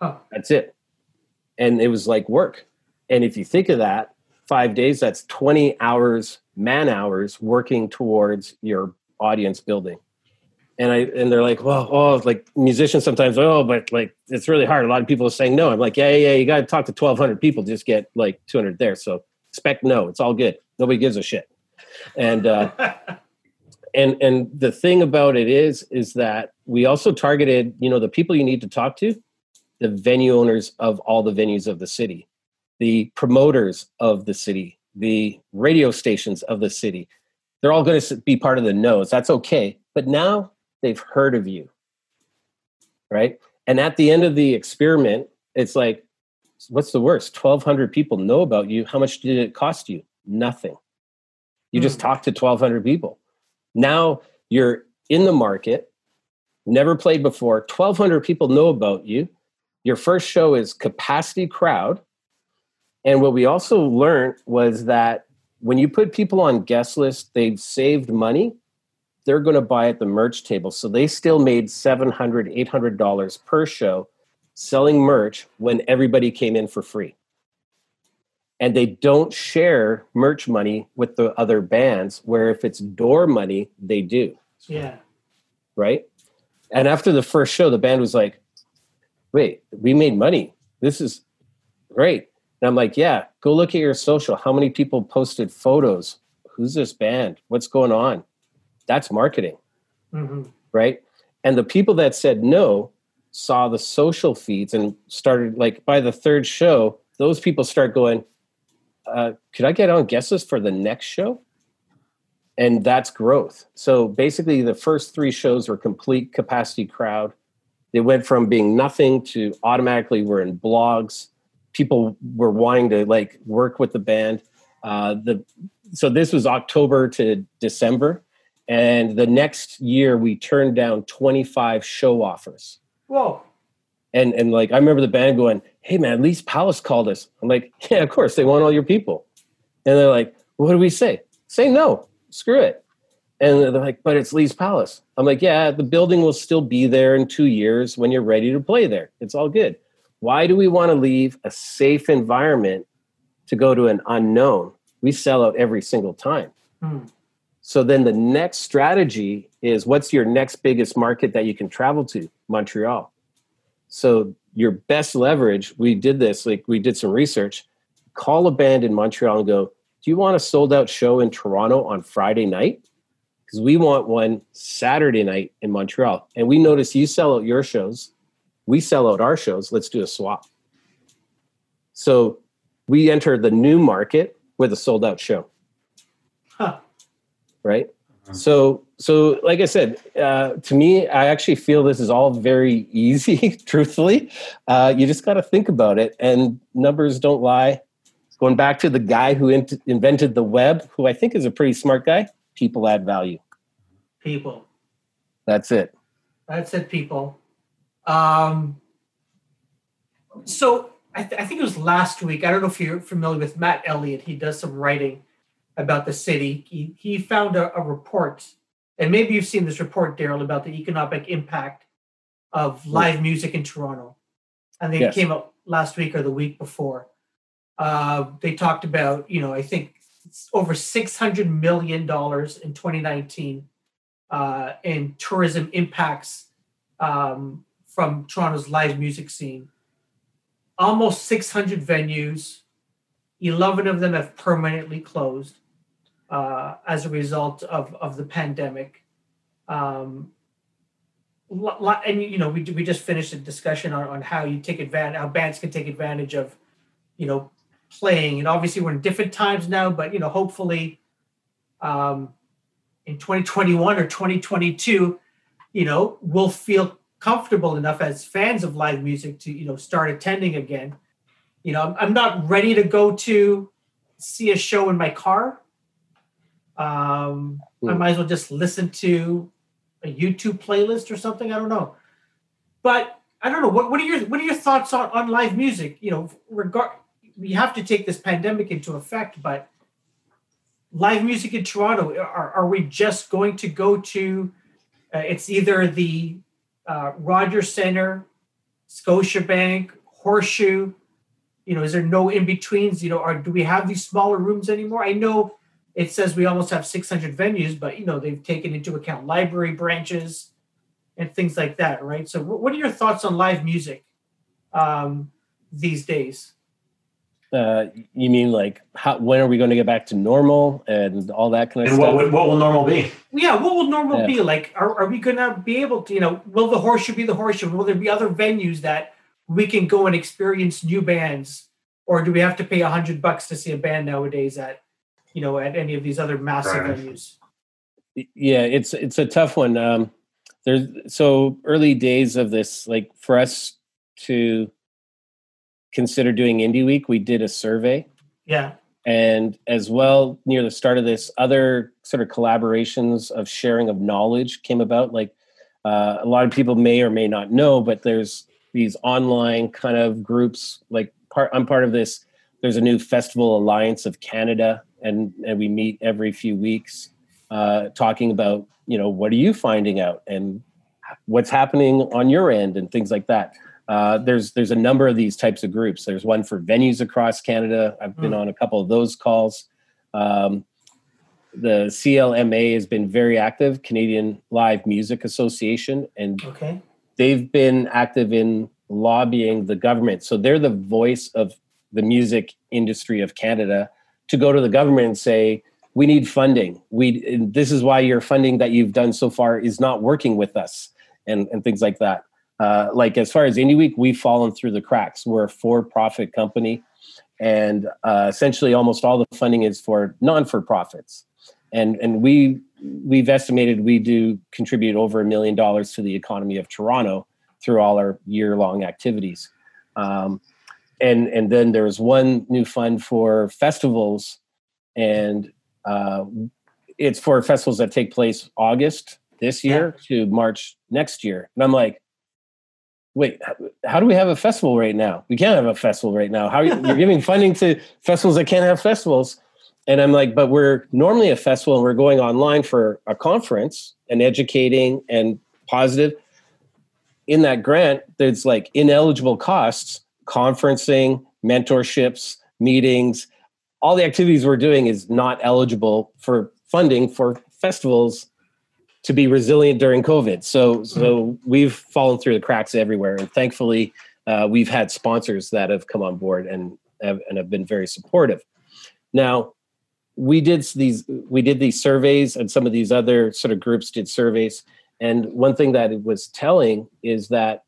Huh. That's it. And it was like work. And if you think of that, five days, that's 20 hours, man hours working towards your audience building. And I and they're like, well, oh, like musicians sometimes, oh, but like it's really hard. A lot of people are saying no. I'm like, yeah, yeah, yeah you got to talk to 1,200 people, just get like 200 there. So expect no. It's all good. Nobody gives a shit. And uh, [laughs] and and the thing about it is, is that we also targeted, you know, the people you need to talk to, the venue owners of all the venues of the city, the promoters of the city, the radio stations of the city. They're all going to be part of the no's. That's okay. But now they've heard of you. Right. And at the end of the experiment, it's like, what's the worst? 1,200 people know about you. How much did it cost you? Nothing. You just hmm. talked to 1,200 people. Now you're in the market, never played before. 1,200 people know about you. Your first show is capacity crowd. And what we also learned was that when you put people on guest list, they've saved money. They're going to buy at the merch table. So they still made $700, $800 per show selling merch when everybody came in for free. And they don't share merch money with the other bands, where if it's door money, they do yeah. right? And after the first show, the band was like, wait, we made money. This is great. And I'm like, yeah, go look at your social. How many people posted photos? Who's this band? What's going on? That's marketing, hmm right? And the people that said no saw the social feeds and started like by the third show, those people start going, uh, could I get on guesses for the next show? And that's growth. So basically, the first three shows were complete capacity crowd. They went from being nothing to automatically we're in blogs. People were wanting to like work with the band. Uh, the so this was October to December, and the next year we turned down 25 show offers Whoa. and and like I remember the band going, "Hey man, Lee's Palace called us." I'm like, "Yeah, of course they want all your people," and they're like, "What do we say? Say no, screw it." And they're like, "But it's Lee's Palace." I'm like, "Yeah, the building will still be there in two years when you're ready to play there. It's all good." Why do we want to leave a safe environment to go to an unknown? We sell out every single time. Hmm. So then the next strategy is what's your next biggest market that you can travel to? Montreal. So your best leverage, we did this, like we did some research. Call a band in Montreal and go, Do you want a sold out show in Toronto on Friday night? Because we want one Saturday night in Montreal. And we notice you sell out your shows, we sell out our shows. Let's do a swap. So we enter the new market with a sold out show Huh. right Mhm. so so like i said uh, to me i actually feel this is all very [laughs] easy truthfully uh, you just got to think about it and numbers don't lie going back to the guy who int- invented the web who i think is a pretty smart guy people add value People. that's it That's it, people. Um, so I, th- I think it was last week. I don't know if you're familiar with Matt Elliott. He does some writing about the city. He, he found a, a report, and maybe you've seen this report, Daryl, about the economic impact of live music in Toronto. And they Yes. came out last week or the week before. Uh, they talked about, you know, I think it's over $600 million in 2019 uh, in tourism impacts um, from Toronto's live music scene. Almost 600 venues, 11 of them have permanently closed uh, as a result of, of the pandemic. Um, and you know, we, we just finished a discussion on, on how you take advantage, how bands can take advantage of, you know, playing. And obviously, we're in different times now, but you know, hopefully, um, in 2021 or 2022, you know, we'll feel comfortable enough as fans of live music to, you know, start attending again. You know, I'm, not ready to go to see a show in my car. Um, I Hmm. might as well just listen to a YouTube playlist or something. I don't know, but I don't know. What, what are your what are your thoughts on, on live music? You know, regard we have to take this pandemic into effect, but live music in Toronto, are, are we just going to go to? Uh, it's either the uh, Rogers Center, Scotiabank, Horseshoe. You know, is there no in betweens? You know, or do we have these smaller rooms anymore? I know it says we almost have 600 venues, but you know they've taken into account library branches and things like that, right? So, what are your thoughts on live music um, these days? Uh, you mean like how, when are we going to get back to normal and all that kind of And stuff what, would- what will normal be? Yeah, what will normal Yeah. be like? Are, are we gonna be able to, you know, will the horseshoe be the horseshoe? Will there be other venues that we can go and experience new bands, or do we have to pay a hundred bucks to see a band nowadays at, you know, at any of these other massive Right. venues? yeah it's it's a tough one um there's so early days of this like for us to consider doing indie week we did a survey. Yeah, and as well near the start of this other sort of collaborations of sharing of knowledge came about. Like uh, a lot of people may or may not know but there's these online kind of groups like part i'm part of this there's a new festival alliance of canada and and we meet every few weeks uh, talking about you know what are you finding out and what's happening on your end and things like that uh, there's there's a number of these types of groups. There's one for venues across Canada. I've been Mm. on a couple of those calls. Um, the CLMA has been very active, Canadian Live Music Association, and okay. they've been active in lobbying the government. So they're the voice of the music industry of Canada to go to the government and say, we need funding. We this is why your funding that you've done so far is not working with us, and and things like that. Uh, like as far as Indie Week, we've fallen through the cracks. We're a for-profit company, and uh, essentially almost all the funding is for non-for-profits. And and we we've estimated we do contribute over a million dollars to the economy of Toronto through all our year-long activities. Um, and and then there's one new fund for festivals, and uh, it's for festivals that take place August this year yeah. to March next year. And I'm like, wait, how do we have a festival right now? We can't have a festival right now. How are you, you're giving [laughs] funding to festivals that can't have festivals? And I'm like, but we're normally a festival and we're going online for a conference and educating and positive. In that grant, there's like ineligible costs, conferencing, mentorships, meetings, all the activities we're doing is not eligible for funding for festivals to be resilient during COVID. So, so mm-hmm. we've fallen through the cracks everywhere, and thankfully, uh, we've had sponsors that have come on board and have, and have been very supportive. Now, we did these we did these surveys, and some of these other sort of groups did surveys. And one thing that it was telling is that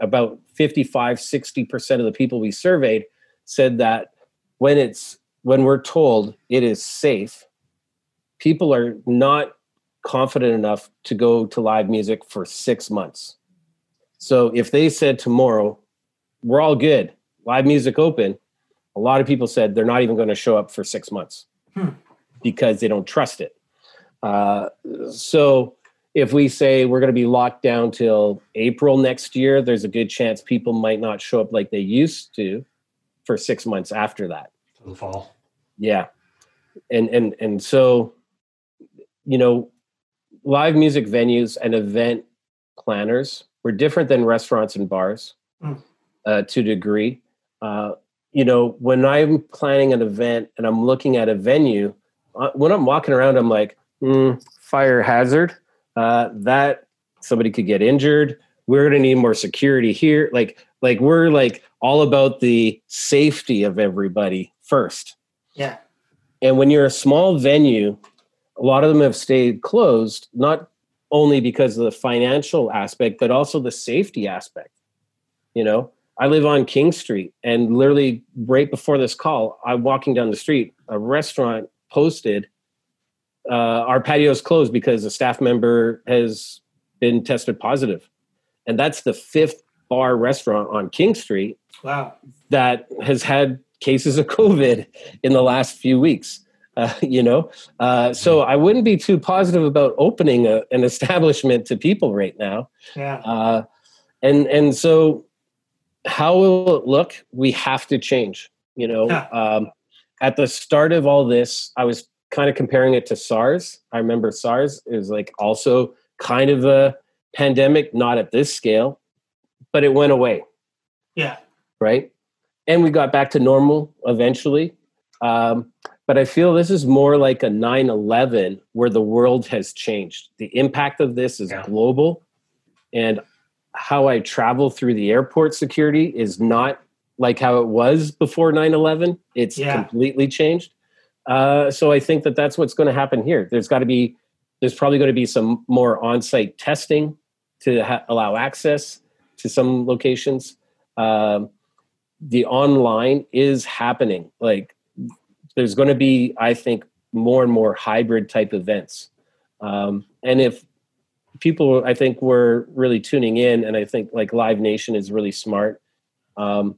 about 55, 60% of the people we surveyed said that when it's when we're told it is safe, people are not confident enough to go to live music for six months. So if they said tomorrow, we're all good, live music open, a lot of people said they're not even going to show up for six months hmm. because they don't trust it. Uh, so if we say we're going to be locked down till April next year, there's a good chance people might not show up like they used to for six months after that. The fall. Yeah. And and and so, you know, live music venues and event planners were different than restaurants and bars mm. uh, to a degree. Uh, you know, when I'm planning an event and I'm looking at a venue, uh, when I'm walking around, I'm like, mm, fire hazard. Uh, that somebody could get injured. We're going to need more security here. Like, like we're like all about the safety of everybody first. Yeah. And when you're a small venue, a lot of them have stayed closed, not only because of the financial aspect, but also the safety aspect. You know, I live on King Street, and literally right before this call, I'm walking down the street. A restaurant posted, uh, "Our patio is closed because a staff member has been tested positive," and that's the fifth bar restaurant on King Street. Wow, that has had cases of COVID in the last few weeks. Uh, [laughs] you know, uh, so I wouldn't be too positive about opening a, an establishment to people right now. Yeah. Uh, and and so, how will it look? We have to change. You know, yeah. um, at the start of all this, I was kind of comparing it to SARS. I remember SARS is like also kind of a pandemic, not at this scale, but it went away. Yeah. Right and we got back to normal eventually. Um, but I feel this is more like a 9 11 where the world has changed. The impact of this is yeah. global. And how I travel through the airport security is not like how it was before 9 11. It's yeah. completely changed. Uh, so I think that that's what's going to happen here. There's got to be, there's probably going to be some more on site testing to ha- allow access to some locations. Um, the online is happening. Like there's going to be, I think, more and more hybrid type events. Um, and if people, I think, were really tuning in, and I think like Live Nation is really smart. Um,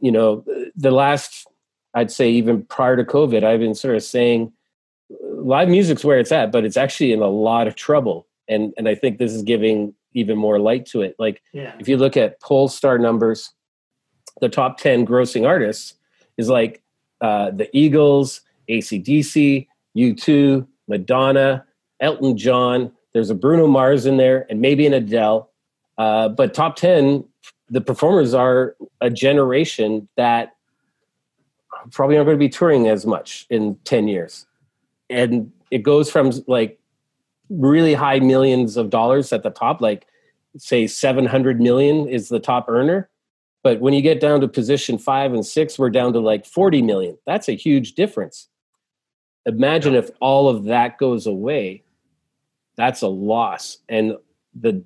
you know, the last, I'd say, even prior to COVID, I've been sort of saying live music's where it's at, but it's actually in a lot of trouble. And and I think this is giving even more light to it. Like yeah. if you look at Pollstar numbers, the top 10 grossing artists is like uh, the Eagles, ACDC, U2, Madonna, Elton John. There's a Bruno Mars in there and maybe an Adele. Uh, but top 10, the performers are a generation that probably aren't going to be touring as much in 10 years. And it goes from like really high millions of dollars at the top, like say 700 million is the top earner. But when you get down to position five and six, we're down to like 40 million. That's a huge difference. Imagine if all of that goes away. That's a loss. And the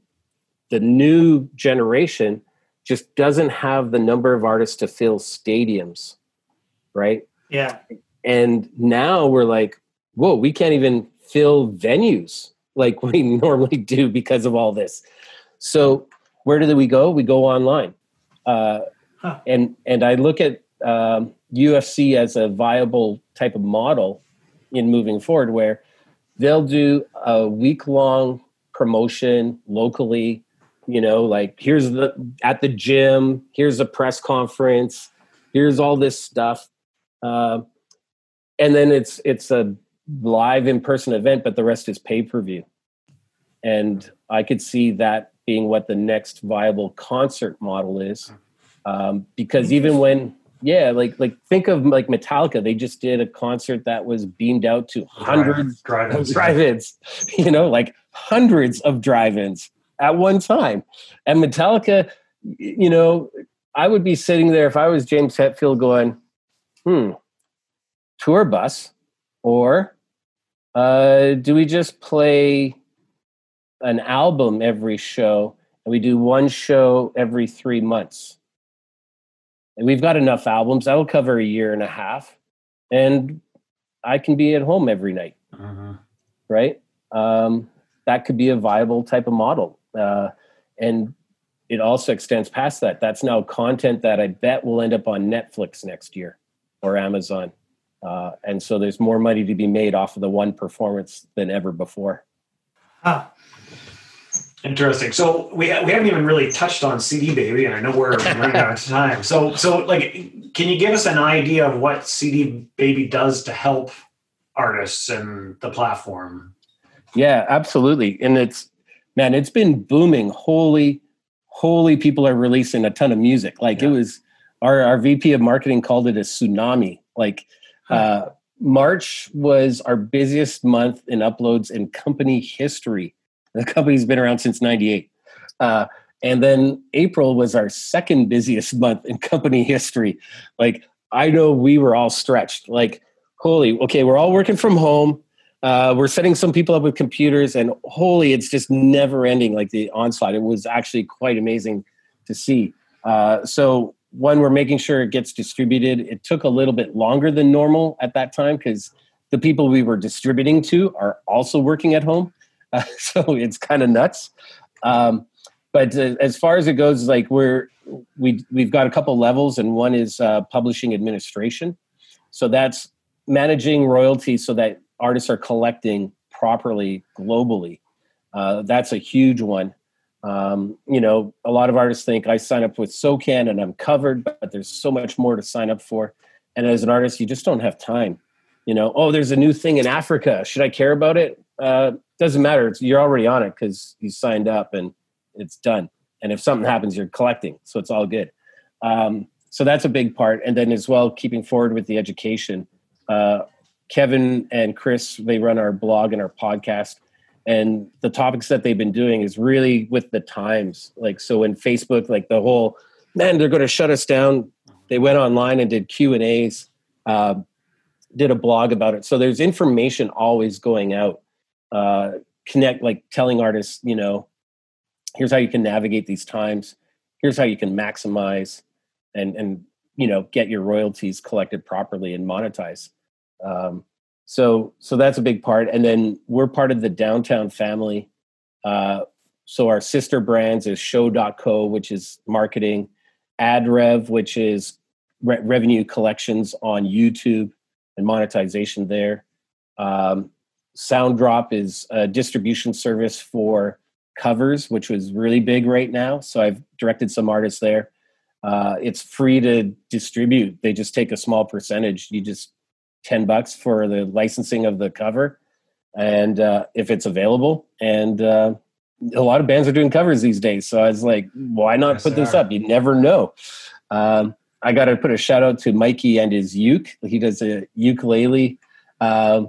the new generation just doesn't have the number of artists to fill stadiums, right? Yeah. And now we're like, whoa, we can't even fill venues like [laughs] we normally do because of all this. So where do we go? We go online, uh, huh. and and I look at um, UFC as a viable type of model in moving forward, where they'll do a week long promotion locally. You know, like here's the at the gym, here's a press conference, here's all this stuff, uh, and then it's it's a live in person event, but the rest is pay per view. And I could see that being what the next viable concert model is, um, because even when yeah, like like think of like Metallica. They just did a concert that was beamed out to hundreds drive, of [laughs] drive-ins. You know, like hundreds of drive-ins at one time. And Metallica, you know, I would be sitting there if I was James Hetfield going, hmm, tour bus, or uh, do we just play an album every show and we do one show every three months? And we've got enough albums that'll cover a year and a half, and I can be at home every night, uh-huh. right? Um, that could be a viable type of model, uh, and it also extends past that. That's now content that I bet will end up on Netflix next year or Amazon. Uh, and so there's more money to be made off of the one performance than ever before. Huh. Interesting. So we we haven't even really touched on CD Baby, and I know we're running out of [laughs] time. So so like, can you give us an idea of what CD Baby does to help artists and the platform? Yeah, absolutely. And it's man, it's been booming. Holy, holy, people are releasing a ton of music. Like yeah. it was our our VP of marketing called it a tsunami. Like uh, March was our busiest month in uploads in company history. The company's been around since 98. Uh, and then April was our second busiest month in company history. Like, I know we were all stretched. Like, holy, okay, we're all working from home. Uh, we're setting some people up with computers, and holy, it's just never ending. Like the onslaught, it was actually quite amazing to see. Uh, so one we're making sure it gets distributed it took a little bit longer than normal at that time because the people we were distributing to are also working at home uh, [laughs] so it's kind of nuts um, but uh, as far as it goes like we're we we've got a couple levels and one is uh, publishing administration so that's managing royalties so that artists are collecting properly globally uh, that's a huge one um, you know, a lot of artists think I sign up with SOCAN and I'm covered, but there's so much more to sign up for. And as an artist, you just don't have time. You know, oh, there's a new thing in Africa. Should I care about it? Uh, doesn't matter. It's, you're already on it because you signed up and it's done. And if something happens, you're collecting, so it's all good. Um, so that's a big part. And then as well, keeping forward with the education. Uh, Kevin and Chris, they run our blog and our podcast and the topics that they've been doing is really with the times like so in facebook like the whole man they're going to shut us down they went online and did q and a's uh, did a blog about it so there's information always going out uh, connect like telling artists you know here's how you can navigate these times. Here's how you can maximize and and you know get your royalties collected properly and monetize um, so so that's a big part. And then we're part of the downtown family. Uh, so our sister brands is show.co which is marketing adrev which is re- revenue collections on youtube and monetization there. Um, Soundrop is a distribution service for covers which was really big right now. So i've directed some artists there. Uh, it's free to distribute. They just take a small percentage. You just 10 bucks for the licensing of the cover. And uh, if it's available. And uh, a lot of bands are doing covers these days. So i was like why not yes, put this up? You never know. Um, i got to put a shout out to mikey and his uke. He does a ukulele uh,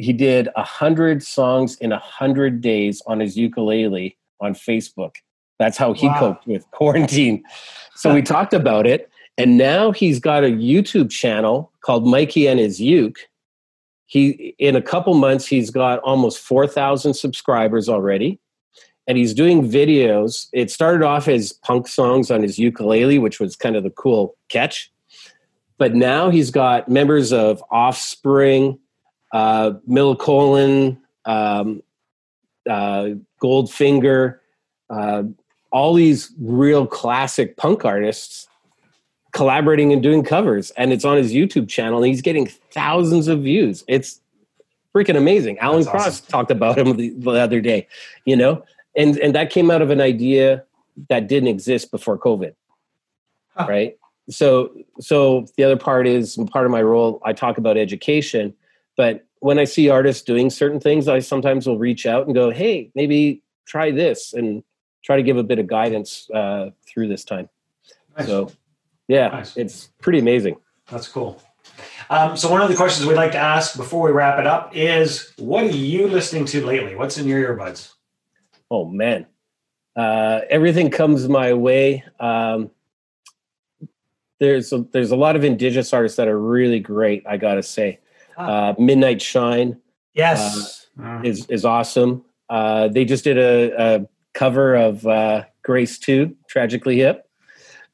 he did a hundred songs in a hundred days on his ukulele on facebook That's how he Wow. coped with quarantine. So we [laughs] talked about it, and now he's got a YouTube channel called Mikey and his Uke. He in a couple months he's got almost four thousand subscribers already, and he's doing videos. It started off as punk songs on his ukulele, which was kind of the cool catch, but now he's got members of Offspring, uh, Millencolin, um, uh, Goldfinger, uh, all these real classic punk artists collaborating and doing covers, and it's on his YouTube channel, and he's getting thousands of views. It's freaking amazing. Alan That's Cross awesome. talked about him the, the other day, you know, and and that came out of an idea that didn't exist before COVID, Huh. right? So so the other part is part of my role. I talk about education, but when I see artists doing certain things, I sometimes will reach out and go, "Hey, maybe try this," and try to give a bit of guidance uh, through this time. Nice. So, yeah, Nice. it's pretty amazing. That's cool. Um, so one of the questions we'd like to ask before we wrap it up is, what are you listening to lately? What's in your earbuds? Oh man, uh, everything comes my way. Um, there's a, there's a lot of indigenous artists that are really great. I gotta say, uh, Midnight Shine Yes. Mm. is is awesome. Uh, they just did a, a cover of uh, Grace Too, Tragically Hip.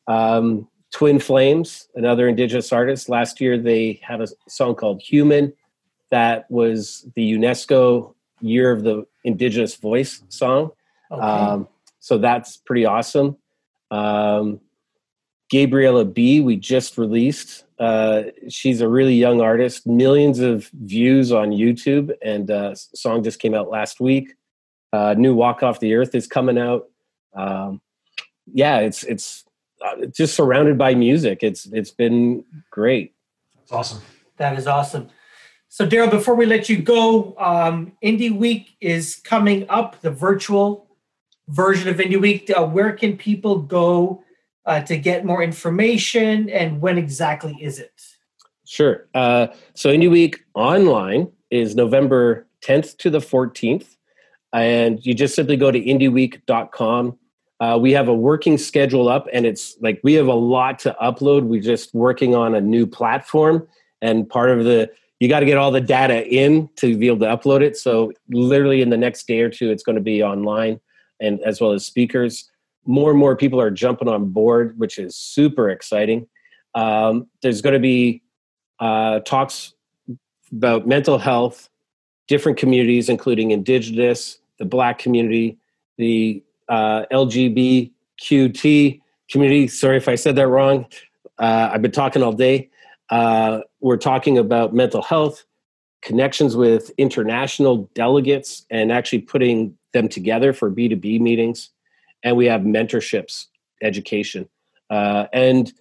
Um, Twin Flames, another indigenous artist. Last year they had a song called Human that was the UNESCO Year of the Indigenous Voice song. okay. Um, so that's pretty awesome. Um, Gabriella B, we just released. Uh, she's a really young artist, millions of views on YouTube, and uh, song just came out last week. Uh, new Walk Off the Earth is coming out. Um, yeah, it's it's uh, just surrounded by music. It's it's been great. That's awesome. That is awesome. So, Daryl, before we let you go, um, Indie Week is coming up, the virtual version of Indie Week. Uh, where can people go uh, to get more information and when exactly is it? Sure. Uh, so Indie Week online is November 10th to the 14th. And you just simply go to indieweek.com. Uh, we have a working schedule up, and it's like we have a lot to upload. We're just working on a new platform. And part of the, you got to get all the data in to be able to upload it. So, literally, in the next day or two, it's going to be online and as well as speakers. More and more people are jumping on board, which is super exciting. Um, there's going to be uh, talks about mental health, different communities, including Indigenous, the Black community, the uh, LGBTQT community. Sorry if I said that wrong. Uh, I've been talking all day. Uh, we're talking about mental health, connections with international delegates, and actually putting them together for B2B meetings. And we have mentorships, education. Uh, and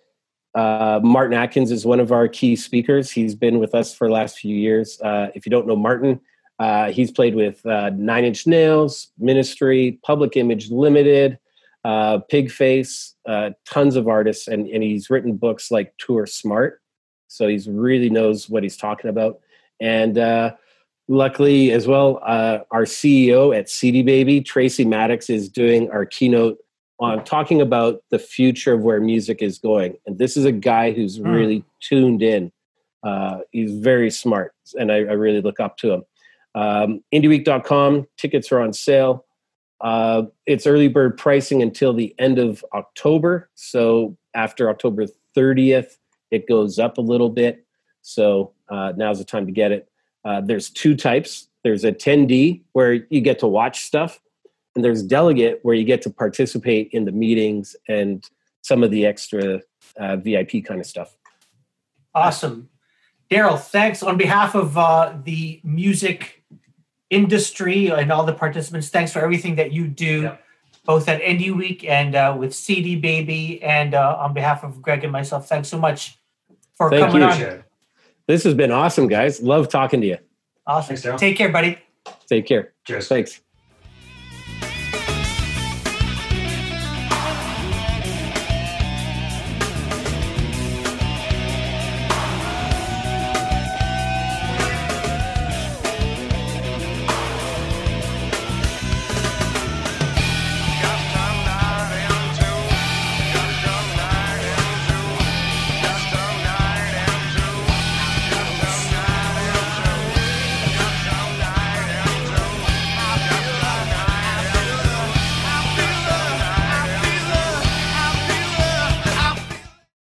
uh, Martin Atkins is one of our key speakers. He's been with us for the last few years. Uh, if you don't know Martin, uh, he's played with uh, Nine Inch Nails, Ministry, Public Image Limited, uh, Pigface, tons of artists, and, and he's written books like Tour Smart. So he's really knows what he's talking about. And luckily, as well, uh, our CEO at CD Baby, Tracy Maddux, is doing our keynote on talking about the future of where music is going. And this is a guy who's Hmm. really tuned in. Uh, he's very smart, and I, I really look up to him. Um, IndieWeek.com tickets are on sale. Uh, it's early bird pricing until the end of October. So after October 30th, it goes up a little bit. So uh, now's the time to get it. Uh, there's two types. There's a 10D where you get to watch stuff, and there's delegate where you get to participate in the meetings and some of the extra uh, VIP kind of stuff. Awesome. Daryl, thanks on behalf of uh, the music industry and all the participants. Thanks for everything that you do, Yep. both at Indie Week and uh, with CD Baby. And uh, on behalf of Greg and myself, thanks so much for Thank coming you. on. Appreciate it. This has been awesome, guys. Love talking to you. Awesome. Thanks, Daryl. Take care, buddy. Take care. Cheers. Thanks.